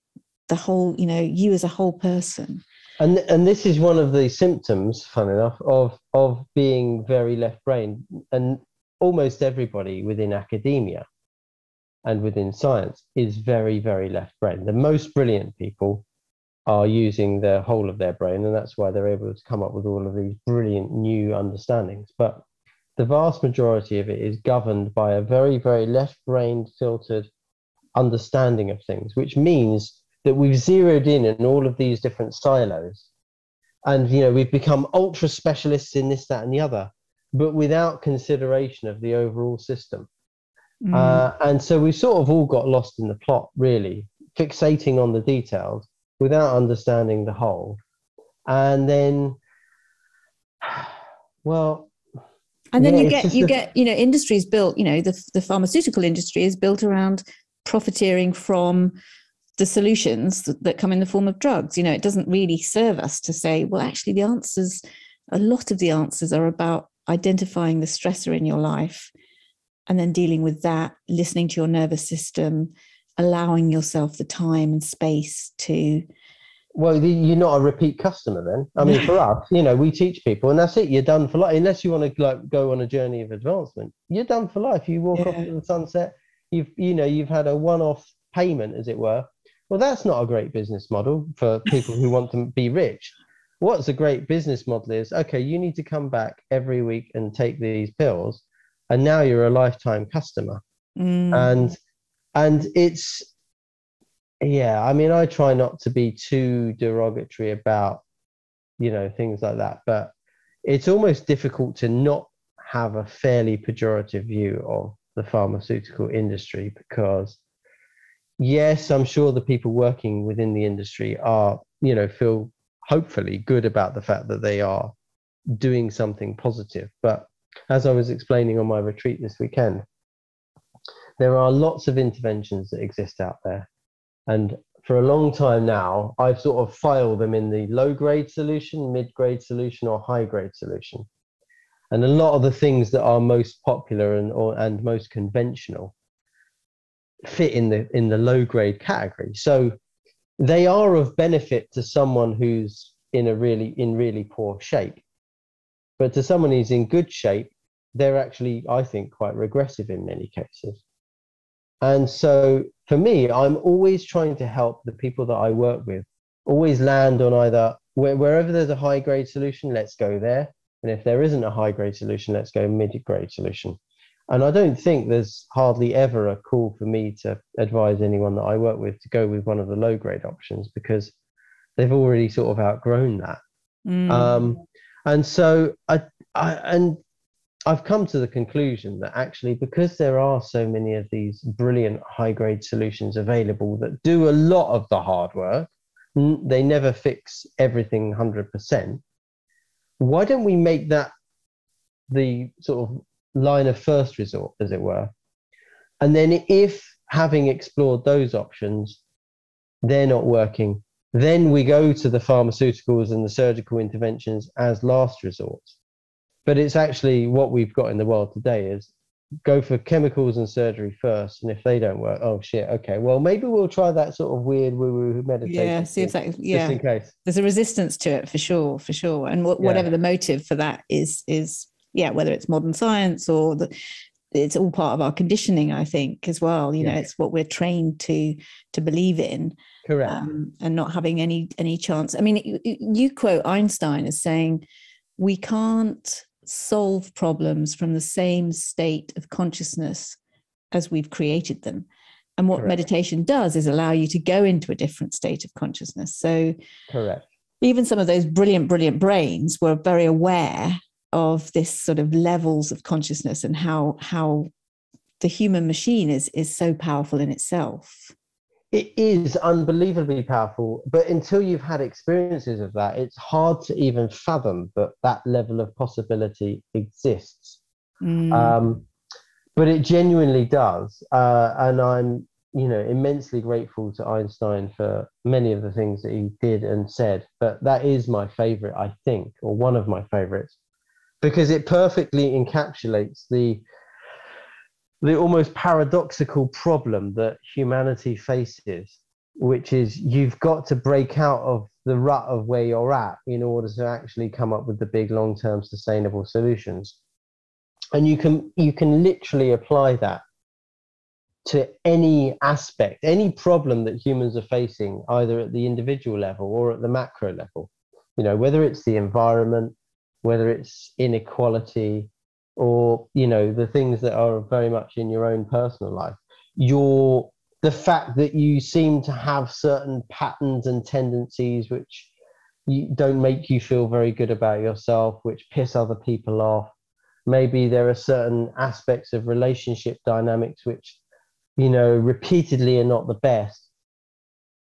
the whole, you know, you as a whole person. And and this is one of the symptoms, fun enough, of of being very left brain. And almost everybody within academia and within science is very, very left brain. The most brilliant people are using the whole of their brain, and that's why they're able to come up with all of these brilliant new understandings. But the vast majority of it is governed by a very, very left brain filtered understanding of things, which means that we've zeroed in in all of these different silos. And you know, we've become ultra specialists in this, that, and the other, but without consideration of the overall system. Mm. Uh, and so we sort of all got lost in the plot, really, fixating on the details without understanding the whole. And then, well, and then yeah, you get you a... get you know industries built. You know, the the pharmaceutical industry is built around profiteering from the solutions that, that come in the form of drugs. You know, it doesn't really serve us to say, well, actually, the answers, a lot of the answers are about identifying the stressor in your life and then dealing with that, listening to your nervous system, allowing yourself the time and space to well you're not a repeat customer then. I mean for us you know we teach people and that's it you're done for life unless you want to like go on a journey of advancement you're done for life. You walk yeah. off to the sunset you've you know you've had a one-off payment as it were. Well that's not a great business model for people who want to be rich. What's a great business model is okay you need to come back every week and take these pills and now you're a lifetime customer mm. and and it's yeah i mean i try not to be too derogatory about you know things like that but it's almost difficult to not have a fairly pejorative view of the pharmaceutical industry because yes i'm sure the people working within the industry are you know feel hopefully good about the fact that they are doing something positive but as i was explaining on my retreat this weekend there are lots of interventions that exist out there. And for a long time now, I've sort of filed them in the low grade solution, mid grade solution, or high grade solution. And a lot of the things that are most popular and, or, and most conventional fit in the, in the low grade category. So they are of benefit to someone who's in a really, in really poor shape. But to someone who's in good shape, they're actually, I think, quite regressive in many cases. And so for me, I'm always trying to help the people that I work with always land on either wherever there's a high grade solution, let's go there. And if there isn't a high grade solution, let's go mid grade solution. And I don't think there's hardly ever a call for me to advise anyone that I work with to go with one of the low grade options because they've already sort of outgrown that. Mm. Um, and so I, I, and I've come to the conclusion that actually, because there are so many of these brilliant high grade solutions available that do a lot of the hard work, they never fix everything 100%. Why don't we make that the sort of line of first resort, as it were? And then, if having explored those options, they're not working, then we go to the pharmaceuticals and the surgical interventions as last resort but it's actually what we've got in the world today is go for chemicals and surgery first and if they don't work oh shit okay. Well maybe we'll try that sort of weird woo woo meditation yeah see if that yeah just in case. There's a resistance to it for sure for sure. And wh- whatever yeah. the motive for that is is yeah whether it's modern science or the it's all part of our conditioning i think as well you yeah. know it's what we're trained to to believe in correct um, and not having any any chance i mean you, you quote einstein as saying we can't solve problems from the same state of consciousness as we've created them. And what Correct. meditation does is allow you to go into a different state of consciousness. So, Correct. Even some of those brilliant, brilliant brains were very aware of this sort of levels of consciousness and how how the human machine is is so powerful in itself. It is unbelievably powerful but until you've had experiences of that it's hard to even fathom that that level of possibility exists. Mm. um, but it genuinely does uh, and i'm you know immensely grateful to einstein for many of the things that he did and said but that is my favorite i think or one of my favorites because it perfectly encapsulates the the almost paradoxical problem that humanity faces, which is you've got to break out of the rut of where you're at in order to actually come up with the big long-term sustainable solutions. And you can you can literally apply that to any aspect, any problem that humans are facing, either at the individual level or at the macro level. You know, whether it's the environment, whether it's inequality, or you know the things that are very much in your own personal life. Your the fact that you seem to have certain patterns and tendencies which you don't make you feel very good about yourself which piss other people off. Maybe there are certain aspects of relationship dynamics which you know repeatedly are not the best.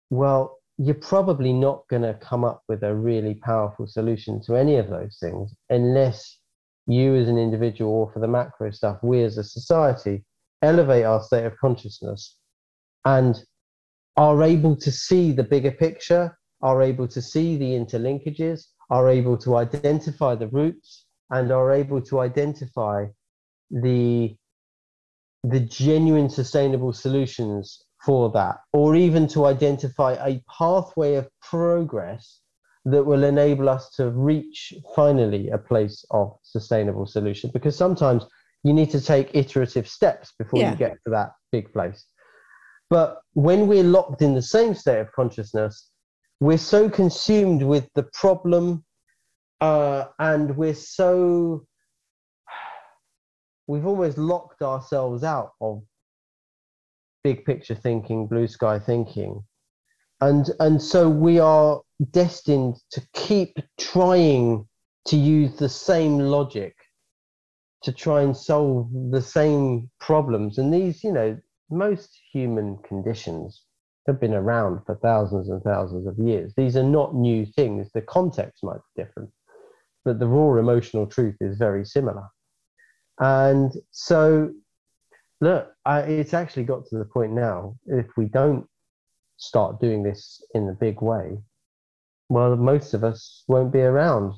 Well you're probably not going to come up with a really powerful solution to any of those things unless you as an individual or for the macro stuff, we as a society elevate our state of consciousness and are able to see the bigger picture, are able to see the interlinkages, are able to identify the roots, and are able to identify the the genuine sustainable solutions for that, or even to identify a pathway of progress that will enable us to reach finally a place of sustainable solution because sometimes you need to take iterative steps before yeah. you get to that big place but when we're locked in the same state of consciousness we're so consumed with the problem uh, and we're so we've almost locked ourselves out of big picture thinking blue sky thinking. And and so we are destined to keep trying to use the same logic to try and solve the same problems. And these you know most human conditions have been around for thousands and thousands of years. These are not new things. The context might be different but the raw emotional truth is very similar. And so look I, it's actually got to the point now if we don't start doing this in a big way, well, most of us won't be around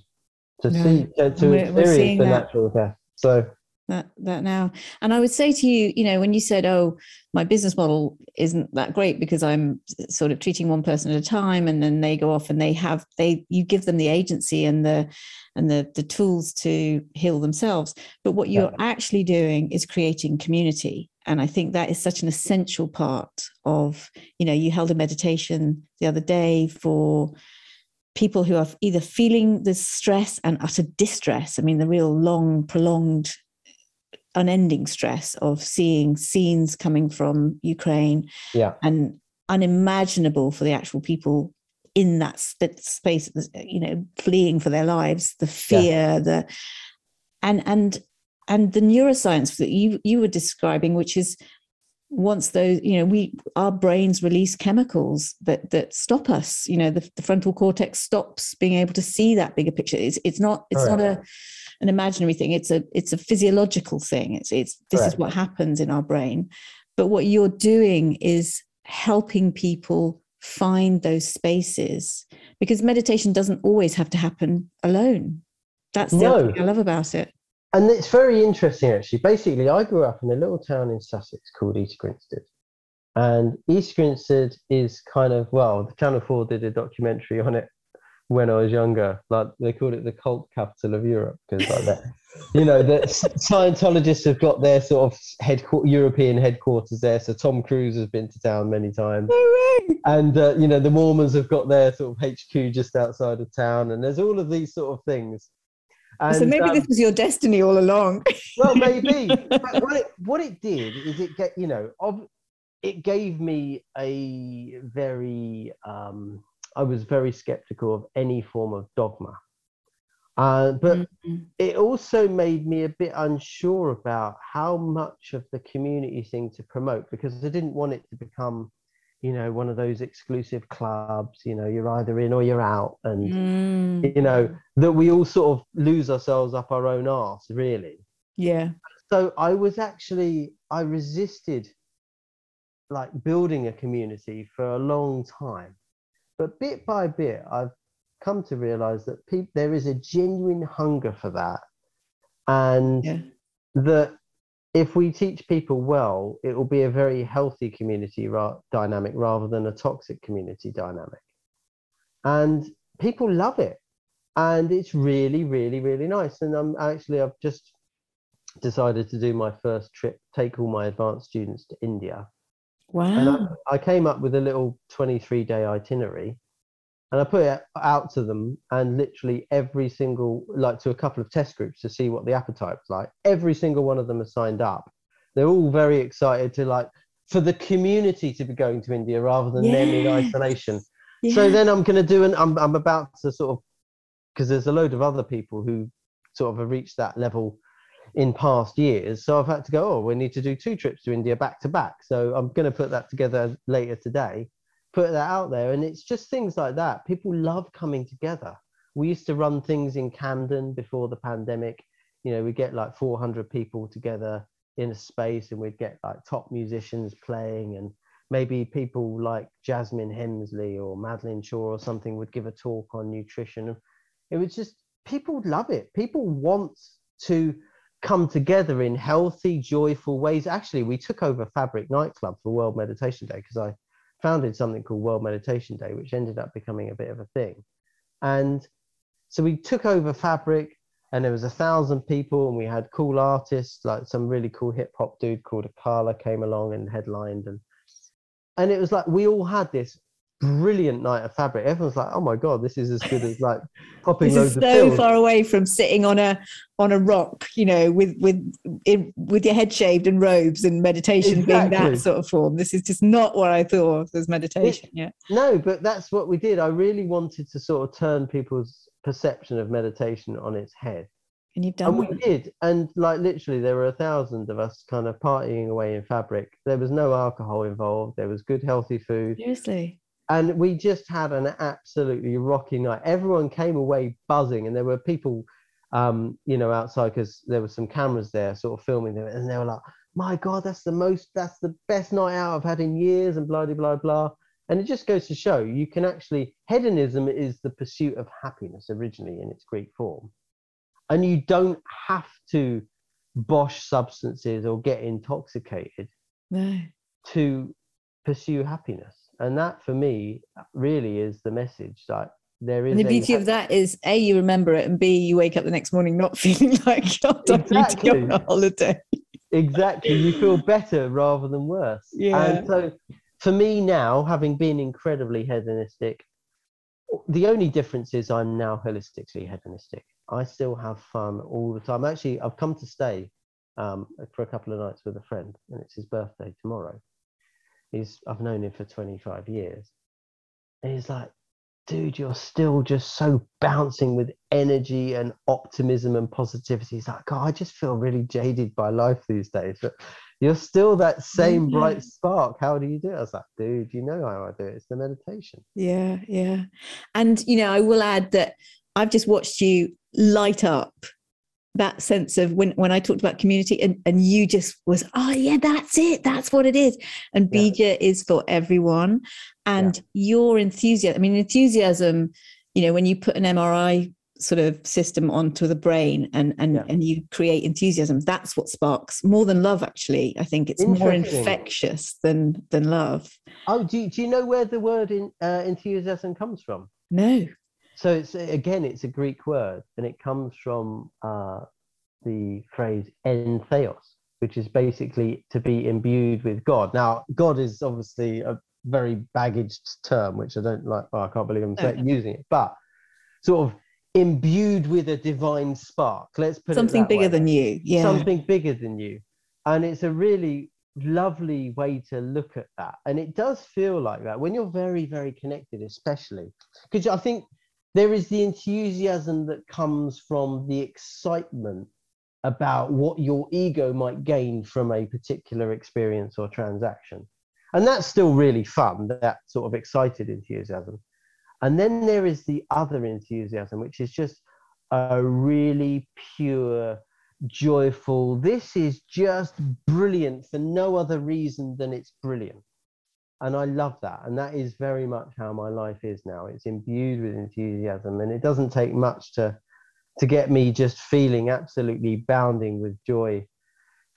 to no. see to, to experience the that. natural death. So that that now. And i would say to you you know when you said oh my business model isn't that great because i'm sort of treating one person at a time and then they go off and they have they you give them the agency and the and the the tools to heal themselves. But what you're yeah. actually doing is creating community. And i think that is such an essential part of you know you held a meditation the other day for people who are either feeling the stress and utter distress. I mean the real long prolonged unending stress of seeing scenes coming from ukraine yeah and unimaginable for the actual people in that space you know fleeing for their lives the fear yeah. the and and and the neuroscience that you you were describing which is once those you know we our brains release chemicals that that stop us you know the, the frontal cortex stops being able to see that bigger picture it's it's not it's Correct. not a an imaginary thing it's a it's a physiological thing it's it's this Correct. is what happens in our brain but what you're doing is helping people find those spaces because meditation doesn't always have to happen alone that's the no. thing i love about it and it's very interesting actually. Basically, I grew up in a little town in Sussex called East Grinstead. And East Grinstead is kind of, well, the Channel 4 did a documentary on it when I was younger. Like they called it the cult capital of Europe because like that, you know, the Scientologists have got their sort of headquarters, European headquarters there. So Tom Cruise has been to town many times. And uh, you know, the Mormons have got their sort of HQ just outside of town, and there's all of these sort of things. And, so maybe um, this was your destiny all along. well, maybe. but what it, what it did is it get, you know, ob- it gave me a very um, I was very skeptical of any form of dogma. Uh, but mm-hmm. it also made me a bit unsure about how much of the community thing to promote because I didn't want it to become, you know, one of those exclusive clubs, you know, you're either in or you're out. And, mm. you know, that we all sort of lose ourselves up our own arse, really. Yeah. So I was actually, I resisted like building a community for a long time. But bit by bit, I've come to realize that pe- there is a genuine hunger for that. And yeah. that if we teach people well, it will be a very healthy community ra- dynamic rather than a toxic community dynamic. And people love it. And it's really, really, really nice. And I'm actually, I've just decided to do my first trip, take all my advanced students to India. Wow. And I, I came up with a little 23 day itinerary and I put it out to them and literally every single like to a couple of test groups to see what the appetite was like. Every single one of them has signed up. They're all very excited to like for the community to be going to India rather than them in isolation. Yeah. So then I'm going to do an I'm I'm about to sort of because there's a load of other people who sort of have reached that level in past years. So I've had to go, oh, we need to do two trips to India back to back. So I'm going to put that together later today, put that out there. And it's just things like that. People love coming together. We used to run things in Camden before the pandemic. You know, we get like 400 people together in a space and we'd get like top musicians playing and maybe people like Jasmine Hemsley or Madeleine Shaw or something would give a talk on nutrition. It was just people love it. People want to come together in healthy, joyful ways. Actually, we took over Fabric Nightclub for World Meditation Day because I founded something called World Meditation Day, which ended up becoming a bit of a thing. And so we took over Fabric, and there was a thousand people, and we had cool artists like some really cool hip hop dude called Akala came along and headlined, and and it was like we all had this brilliant night of fabric. Everyone's like, "Oh my god, this is as good as like popping this is so far away from sitting on a on a rock, you know, with with in, with your head shaved and robes and meditation exactly. being that sort of form. This is just not what I thought was meditation. It, yeah. No, but that's what we did. I really wanted to sort of turn people's perception of meditation on its head. And you've done. And we did, and like literally, there were a thousand of us kind of partying away in fabric. There was no alcohol involved. There was good, healthy food. Seriously and we just had an absolutely rocky night. Everyone came away buzzing, and there were people, um, you know, outside because there were some cameras there, sort of filming them, and they were like, "My God, that's the most, that's the best night out I've had in years," and blah blah blah blah. And it just goes to show you can actually hedonism is the pursuit of happiness originally in its Greek form, and you don't have to bosh substances or get intoxicated no. to pursue happiness and that for me really is the message like there is and the beauty a, of that is a you remember it and b you wake up the next morning not feeling like you're exactly. on a holiday. Exactly. You feel better rather than worse. Yeah. And so for me now having been incredibly hedonistic the only difference is i'm now holistically hedonistic. I still have fun all the time. Actually i've come to stay um, for a couple of nights with a friend and it's his birthday tomorrow he's I've known him for 25 years. And he's like, dude, you're still just so bouncing with energy and optimism and positivity. He's like, God, I just feel really jaded by life these days. But you're still that same yeah. bright spark. How do you do it? I was like, dude, you know how I do it. It's the meditation. Yeah, yeah. And you know, I will add that I've just watched you light up that sense of when when I talked about community and, and you just was, oh yeah, that's it. That's what it is. And yeah. Beeja is for everyone. And yeah. your enthusiasm, I mean, enthusiasm, you know, when you put an MRI sort of system onto the brain and and yeah. and you create enthusiasm that's what sparks more than love actually i think it's more infectious than than love oh do you, do you know where the word in, uh, enthusiasm comes from no so it's again, it's a Greek word, and it comes from uh, the phrase "entheos," which is basically to be imbued with God. Now, God is obviously a very baggaged term, which I don't like. Oh, I can't believe I'm okay. using it, but sort of imbued with a divine spark. Let's put something bigger way. than you. Yeah, something bigger than you, and it's a really lovely way to look at that. And it does feel like that when you're very, very connected, especially because I think there is the enthusiasm that comes from the excitement about what your ego might gain from a particular experience or transaction. And that's still really fun, that sort of excited enthusiasm. And then there is the other enthusiasm, which is just a really pure, joyful, this is just brilliant for no other reason than it's brilliant. And I love that. And that is very much how my life is now. It's imbued with enthusiasm. And it doesn't take much to to get me just feeling absolutely bounding with joy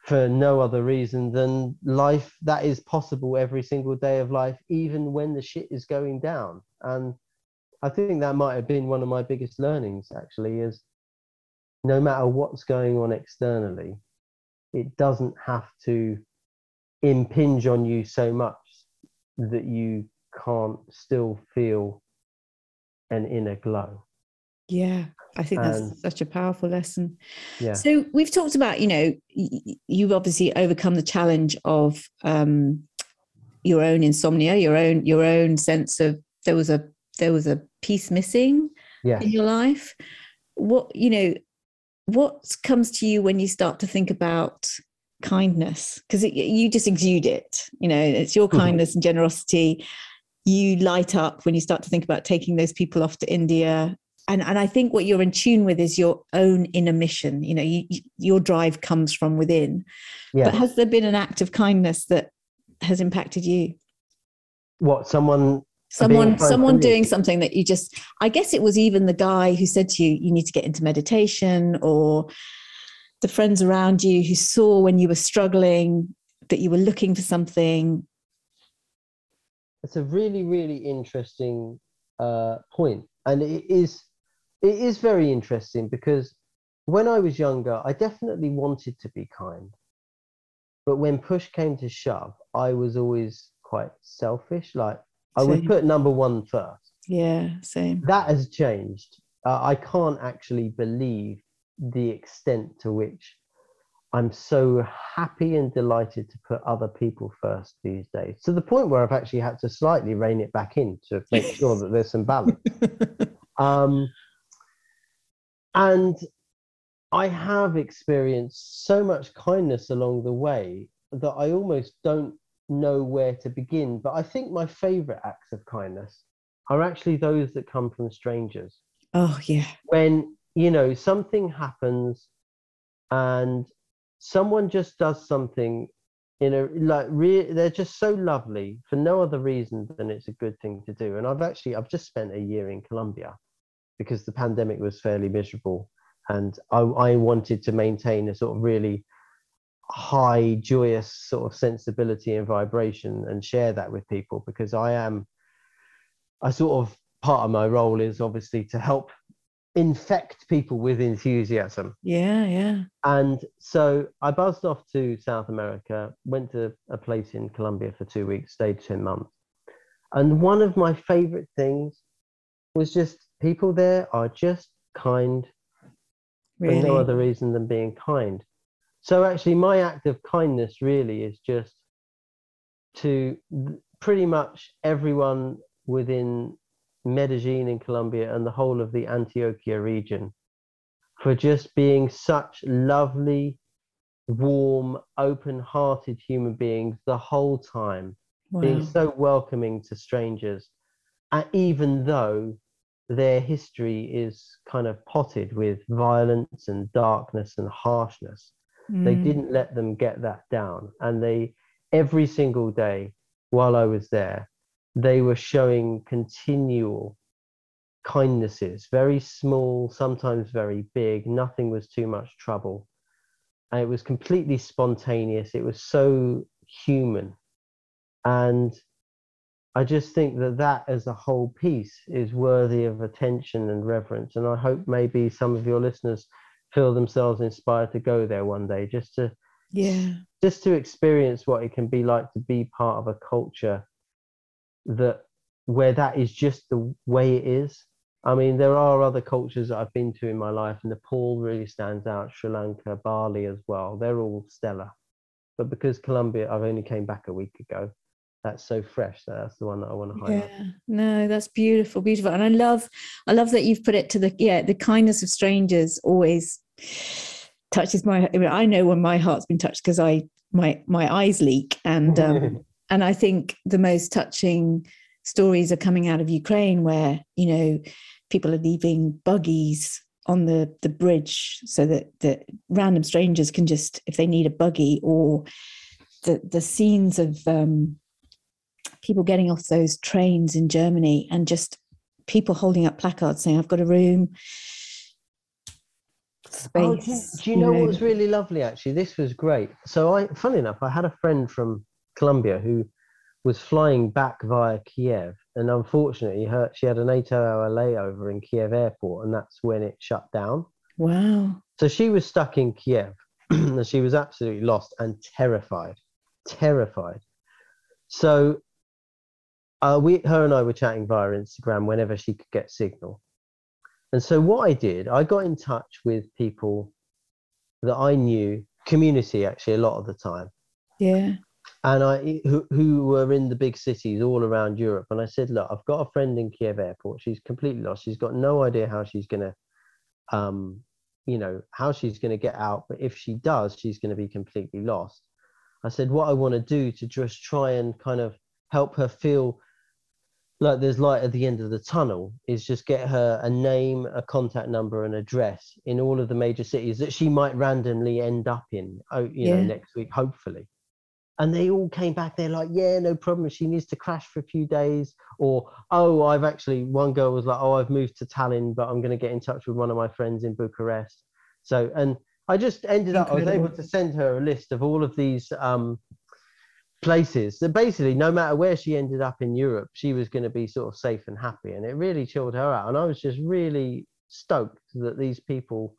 for no other reason than life that is possible every single day of life, even when the shit is going down. And I think that might have been one of my biggest learnings actually is no matter what's going on externally, it doesn't have to impinge on you so much that you can't still feel an inner glow. Yeah, I think that's such a powerful lesson. Yeah. So we've talked about, you know, you've obviously overcome the challenge of um, your own insomnia, your own your own sense of there was a there was a piece missing yes. in your life. What you know, what comes to you when you start to think about kindness? Because you just exude it. You know, it's your mm-hmm. kindness and generosity. You light up when you start to think about taking those people off to India and and I think what you're in tune with is your own inner mission. You know, you, you, your drive comes from within. Yeah. But has there been an act of kindness that has impacted you? What someone someone someone doing something that you just I guess it was even the guy who said to you you need to get into meditation or the friends around you who saw when you were struggling that you were looking for something. It's a really really interesting uh, point, and it is it is very interesting because when I was younger, I definitely wanted to be kind. But when push came to shove, I was always quite selfish. Like I would put number one first. Yeah, same. That has changed. Uh, I can't actually believe the extent to which I'm so happy and delighted to put other people first these days, to the point where I've actually had to slightly rein it back in to make sure that there's some balance. um, and I have experienced so much kindness along the way that I almost don't know where to begin. But I think my favorite acts of kindness are actually those that come from strangers. Oh, yeah. When, you know, something happens and someone just does something in a like re- they're just so lovely for no other reason than it's a good thing to do. And i've actually i've just spent a year in colombia because the pandemic was fairly miserable. And I, I wanted to maintain a sort of really high joyous sort of sensibility and vibration and share that with people because i am i sort of part of my role is obviously to help infect people with enthusiasm yeah yeah and so i buzzed off to south america went to a place in colombia for two weeks stayed 10 months and one of my favorite things was just people there are just kind really? for no other reason than being kind. So actually, my act of kindness really is just to pretty much everyone within Medellin in Colombia and the whole of the Antioquia region for just being such lovely, warm, open hearted human beings the whole time, wow. being so welcoming to strangers. And even though their history is kind of potted with violence and darkness and harshness. Mm. They didn't let them get that down. And they, every single day while I was there, they were showing continual kindnesses, very small, sometimes very big. Nothing was too much trouble. And it was completely spontaneous. It was so human. And I just think that that as a whole piece is worthy of attention and reverence. And I hope maybe some of your listeners feel themselves inspired to go there one day, just to yeah, just to experience what it can be like to be part of a culture that where that is just the way it is. I mean, there are other cultures that I've been to in my life. And Nepal really stands out, Sri Lanka, Bali as well. They're all stellar. but because Colombia, I've only came back a week ago. That's so fresh. So that's the one that I want to highlight. Yeah, no, that's beautiful, beautiful, and I love, I love that you've put it to the yeah, the kindness of strangers always touches my. I, I know when my heart's been touched because I my my eyes leak, and um, and I think the most touching stories are coming out of Ukraine, where you know people are leaving buggies on the the bridge so that that random strangers can just if they need a buggy or the the scenes of um, people getting off those trains in Germany and just people holding up placards saying I've got a room. Space oh, do, you, you, know, know what was really lovely actually? This was great. So I funny enough I had a friend from Colombia who was flying back via Kiev and unfortunately her, she had an eight hour layover in Kiev airport and that's when it shut down. Wow. So she was stuck in Kiev and she was absolutely lost and terrified, terrified. So uh, we, her and I were chatting via Instagram whenever she could get signal. And so what I did, I got in touch with people that I knew, community actually a lot of the time. Yeah and I who, who were in the big cities all around Europe. And I said, look, I've got a friend in Kiev airport. She's completely lost. She's got no idea how she's gonna, um, you know, how she's gonna get out. But if she does, she's gonna be completely lost. I said, what I want to do to just try and kind of help her feel like there's light at the end of the tunnel is just get her a name, a contact number, an address in all of the major cities that she might randomly end up in. Oh, you yeah. know, next week, hopefully and they all came back they're like yeah no problem she needs to crash for a few days. Or oh i've actually one girl was like oh i've moved to tallinn but i'm going to get in touch with one of my friends in bucharest. So and i just ended Incredible. up i was able to send her a list of all of these um, places that basically no matter where she ended up in europe she was going to be sort of safe and happy and it really chilled her out. And i was just really stoked that these people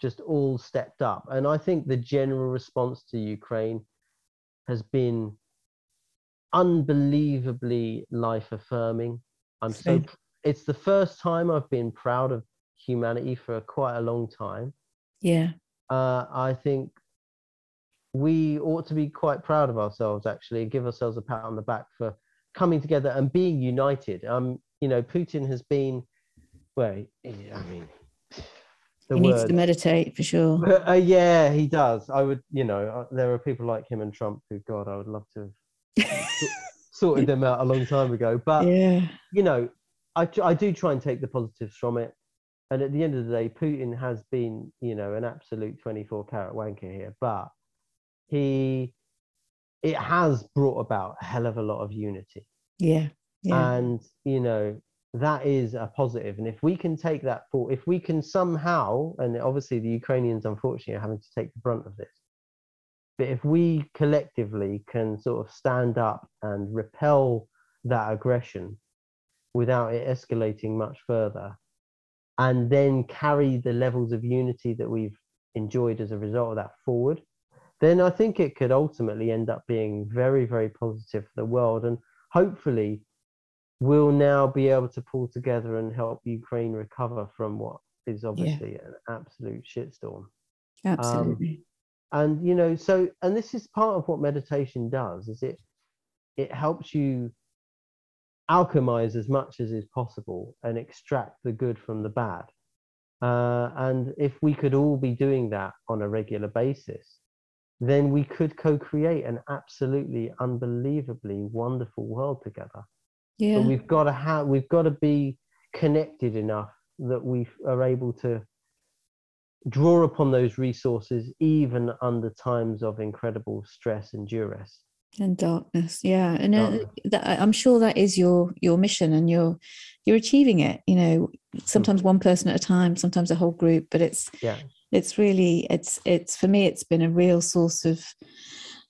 just all stepped up. And i think the general response to ukraine has been unbelievably life affirming. I'm so it's the first time I've been proud of humanity for quite a long time. Yeah. Uh, I think we ought to be quite proud of ourselves actually and give ourselves a pat on the back for coming together and being united. Um, you know, Putin has been well, I mean he needs to meditate for sure. Uh, yeah, he does. I would, you know, uh, there are people like him and Trump who, God, I would love to have sorted them out a long time ago. But yeah, you know, I I do try and take the positives from it. And at the end of the day, Putin has been, you know, an absolute 24 carat wanker here, but he, it has brought about a hell of a lot of unity. Yeah. yeah. And, you know, that is a positive. And if we can take that for, if we can somehow, and obviously the Ukrainians unfortunately are having to take the brunt of this, but if we collectively can sort of stand up and repel that aggression without it escalating much further, and then carry the levels of unity that we've enjoyed as a result of that forward, then I think it could ultimately end up being very, very positive for the world. And hopefully, will now be able to pull together and help Ukraine recover from what is obviously yeah. an absolute shitstorm. Absolutely. Um, and you know, so and this is part of what meditation does is it it helps you alchemize as much as is possible and extract the good from the bad. Uh, and if we could all be doing that on a regular basis, then we could co-create an absolutely unbelievably wonderful world together. Yeah. But we've got to have we've got to be connected enough that we are able to draw upon those resources even under times of incredible stress and duress. And darkness yeah. And uh, that, i'm sure that is your your mission and you're you're achieving it you know. Sometimes one person at a time sometimes a whole group but it's yeah. it's really it's it's for me it's been a real source of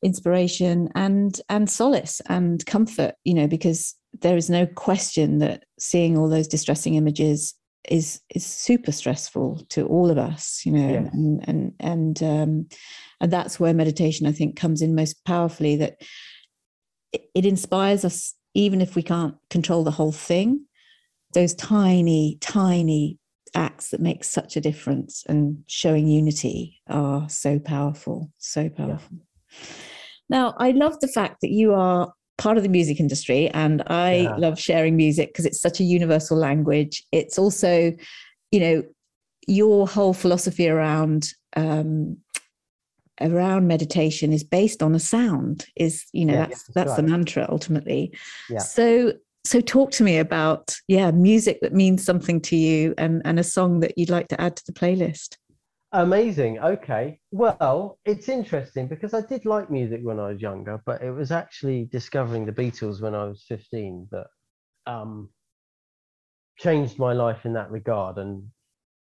inspiration and and solace and comfort you know because there is no question that seeing all those distressing images is is super stressful to all of us you know and and and um and that's where meditation i think comes in most powerfully that it, it inspires us even if we can't control the whole thing those tiny tiny acts that make such a difference and showing unity are so powerful so powerful yeah. Now, I love the fact that you are part of the music industry and I yeah. love sharing music because it's such a universal language. It's also, you know, your whole philosophy around um, around meditation is based on a sound is you know yeah, that's that's right. the mantra ultimately yeah. so so talk to me about yeah music that means something to you and and a song that you'd like to add to the playlist Amazing. Okay. Well, it's interesting because I did like music when I was younger, but it was actually discovering the Beatles when I was 15 that um, changed my life in that regard. And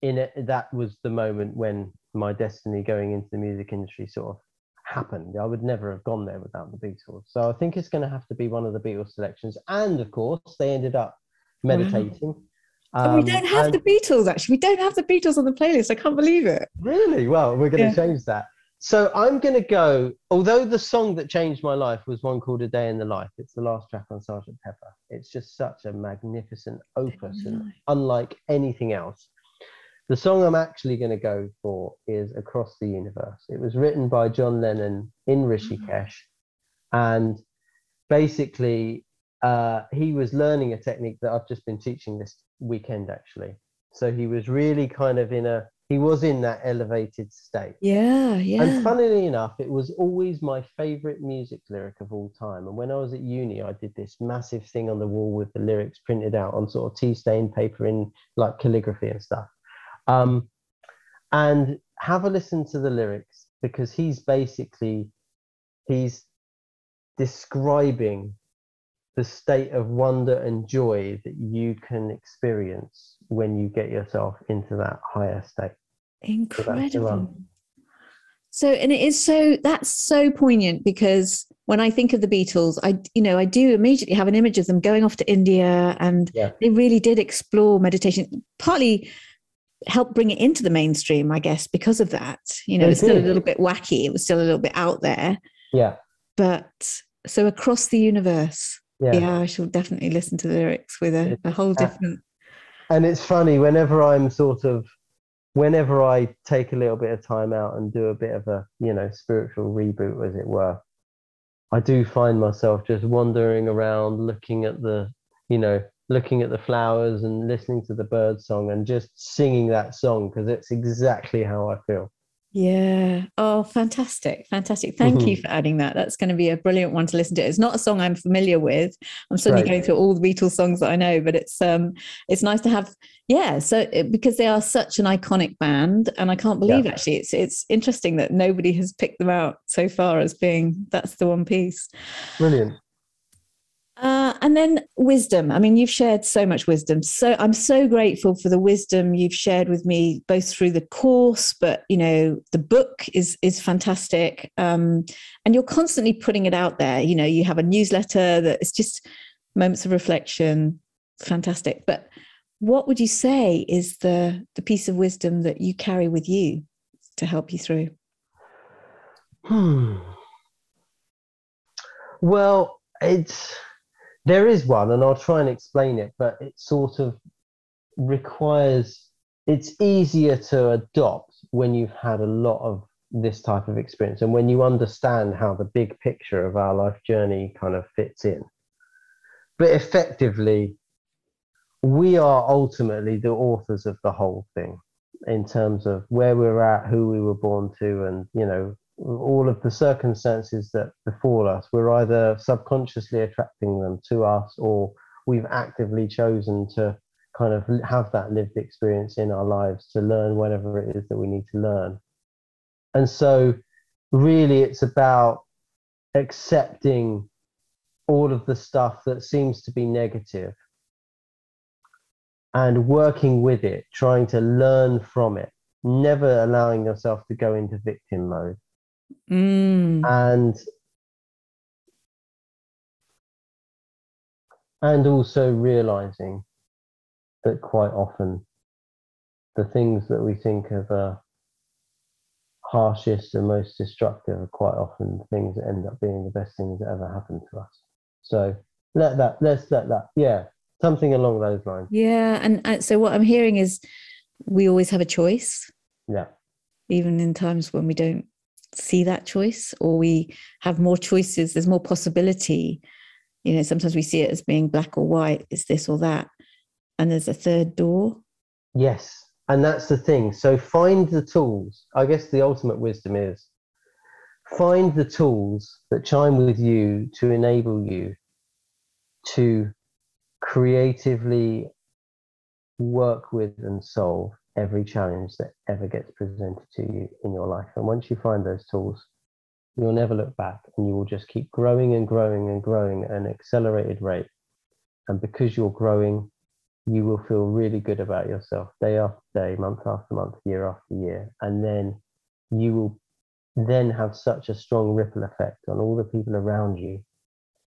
in it, that was the moment when my destiny going into the music industry sort of happened. I would never have gone there without the Beatles. So I think it's going to have to be one of the Beatles selections. And of course, they ended up meditating. Wow um, we don't have and, the Beatles, actually. We don't have the Beatles on the playlist. I can't believe it. Really? Well, we're going to yeah. change that. So I'm going to go, although the song that changed my life was one called A Day in the Life, it's the last track on Sergeant Pepper. It's just such a magnificent opus and unlike anything else. The song I'm actually going to go for is Across the Universe. It was written by John Lennon in Rishikesh. And basically, uh, he was learning a technique that I've just been teaching this weekend actually. So he was really kind of in a he was in that elevated state. Yeah, yeah. And funnily enough, it was always my favorite music lyric of all time. And when I was at uni, I did this massive thing on the wall with the lyrics printed out on sort of tea stained paper in like calligraphy and stuff. Um, and have a listen to the lyrics because he's basically he's describing the state of wonder and joy that you can experience when you get yourself into that higher state. Incredible. So, and it is so that's so poignant because when I think of the Beatles, I you know I do immediately have an image of them going off to India, and yeah. they really did explore meditation. Partly help bring it into the mainstream, I guess, because of that. You know, they it's did. still a little bit wacky. It was still a little bit out there. Yeah. But so across the universe, yeah. yeah i shall definitely listen to the lyrics with a, a whole different and it's funny whenever i'm sort of whenever i take a little bit of time out and do a bit of a you know spiritual reboot as it were i do find myself just wandering around looking at the you know looking at the flowers and listening to the bird song and just singing that song because it's exactly how i feel yeah. Oh, fantastic. Fantastic. Thank mm-hmm. you for adding that. That's going to be a brilliant one to listen to. It's not a song I'm familiar with. I'm suddenly right. going through all the Beatles songs that I know, but it's um it's nice to have yeah, so it, because they are such an iconic band and I can't believe yeah. actually it's it's interesting that nobody has picked them out so far as being that's the one piece. Brilliant. Uh, and then wisdom. I mean, you've shared so much wisdom. So I'm so grateful for the wisdom you've shared with me, both through the course, but you know, the book is is fantastic. Um, and you're constantly putting it out there. You know, you have a newsletter that is just moments of reflection, fantastic. But what would you say is the the piece of wisdom that you carry with you to help you through? Hmm. Well, it's there is one, and I'll try and explain it, but it sort of requires, it's easier to adopt when you've had a lot of this type of experience and when you understand how the big picture of our life journey kind of fits in. But effectively, we are ultimately the authors of the whole thing in terms of where we're at, who we were born to, and you know all of the circumstances that befall us, we're either subconsciously attracting them to us or we've actively chosen to kind of have that lived experience in our lives to learn whatever it is that we need to learn. And so, really, it's about accepting all of the stuff that seems to be negative and working with it, trying to learn from it, never allowing yourself to go into victim mode Mm. And and also realizing that quite often the things that we think of are harshest and most destructive are quite often things that end up being the best things that ever happened to us. So let that let's let that yeah something along those lines. Yeah, and, and so what I'm hearing is we always have a choice. Yeah. Even in times when we don't see that choice or we have more choices there's more possibility. You know sometimes we see it as being black or white is this or that and there's a third door. Yes and that's the thing. So find the tools. I guess the ultimate wisdom is find the tools that chime with you to enable you to creatively work with and solve every challenge that ever gets presented to you in your life. And once you find those tools, you'll never look back and you will just keep growing and growing and growing at an accelerated rate. And because you're growing, you will feel really good about yourself day after day, month after month, year after year. And then you will then have such a strong ripple effect on all the people around you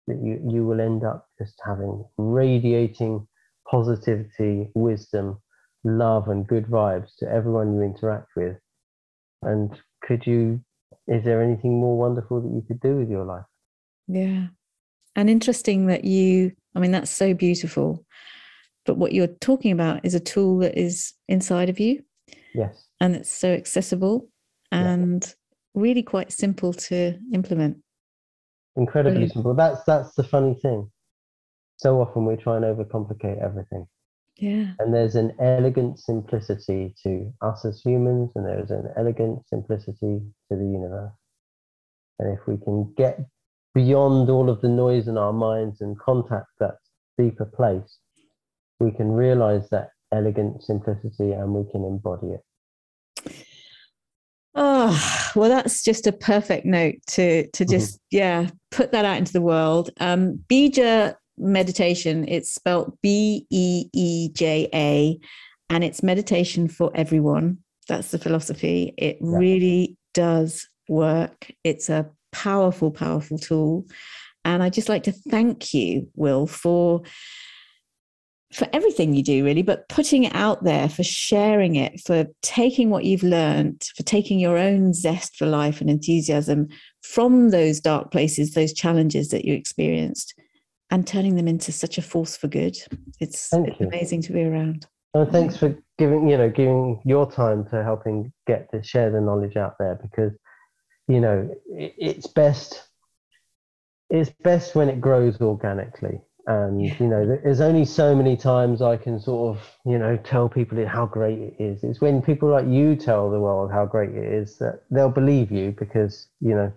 that you, you will end up just having radiating positivity, wisdom, love, and good vibes to everyone you interact with. And could you, is there anything more wonderful that you could do with your life? Yeah. And interesting that you, I mean, that's so beautiful. But what you're talking about is a tool that is inside of you. Yes. And it's so accessible and yeah. really quite simple to implement. Incredibly Brilliant. simple. That's that's the funny thing so often we try and overcomplicate everything. Yeah. And there's an elegant simplicity to us as humans, and there's an elegant simplicity to the universe. And if we can get beyond all of the noise in our minds and contact that deeper place, we can realize that elegant simplicity and we can embody it. Oh, well, that's just a perfect note to to mm-hmm. just mm-hmm. yeah put that out into the world. Um, Beeja meditation. It's spelled B E E J A, and it's meditation for everyone. That's the philosophy. It yeah. really does work. It's a powerful, powerful tool. And I just like to thank you, Will, for for everything you do really but putting it out there for sharing it for taking what you've learned for taking your own zest for life and enthusiasm from those dark places those challenges that you experienced and turning them into such a force for good. It's, it's amazing to be around. Well, thanks for giving you know giving your time to helping get to share the knowledge out there because you know it, it's best it's best when it grows organically and you know there's only so many times i can sort of you know tell people how great it is it's when people like you tell the world how great it is that they'll believe you because you know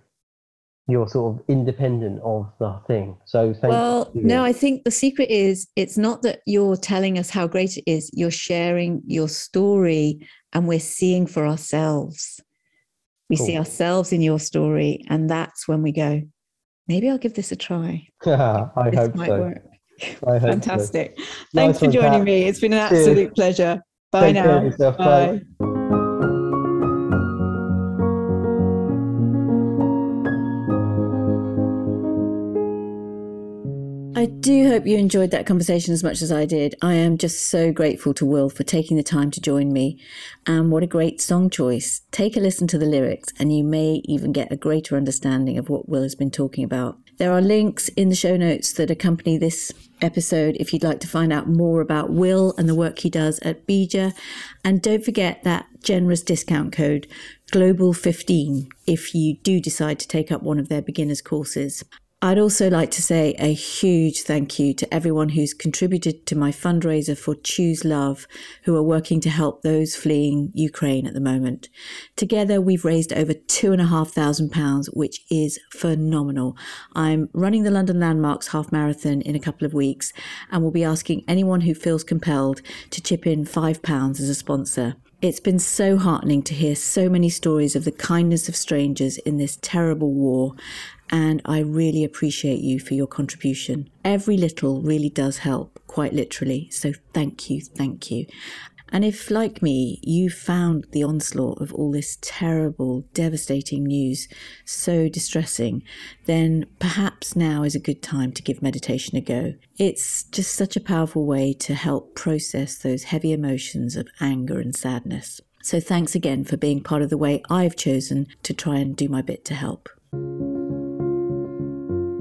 you're sort of independent of the thing. So thank you. well, no, I think the secret is it's not that you're telling us how great it is. You're sharing your story, and we're seeing for ourselves. We cool. see ourselves in your story, and that's when we go. Maybe I'll give this a try. Yeah, I this hope might so. Work. I hope Fantastic. So. Thanks nice for joining me. It's been an absolute Cheers. pleasure. Bye Take now. Bye. Bye. I do hope you enjoyed that conversation as much as I did. I am just so grateful to Will for taking the time to join me. And what a great song choice. Take a listen to the lyrics, and you may even get a greater understanding of what Will has been talking about. There are links in the show notes that accompany this episode if you'd like to find out more about Will and the work he does at Beeja. And don't forget that generous discount code Global15 if you do decide to take up one of their beginners courses. I'd also like to say a huge thank you to everyone who's contributed to my fundraiser for Choose Love, who are working to help those fleeing Ukraine at the moment. Together, we've raised over two and a half thousand pounds, which is phenomenal. I'm running the London Landmarks Half Marathon in a couple of weeks, and will be asking anyone who feels compelled to chip in five pounds as a sponsor. It's been so heartening to hear so many stories of the kindness of strangers in this terrible war, and I really appreciate you for your contribution. Every little really does help, quite literally. So thank you, thank you. And if, like me, you found the onslaught of all this terrible, devastating news so distressing, then perhaps now is a good time to give meditation a go. It's just such a powerful way to help process those heavy emotions of anger and sadness. So thanks again for being part of the way I've chosen to try and do my bit to help.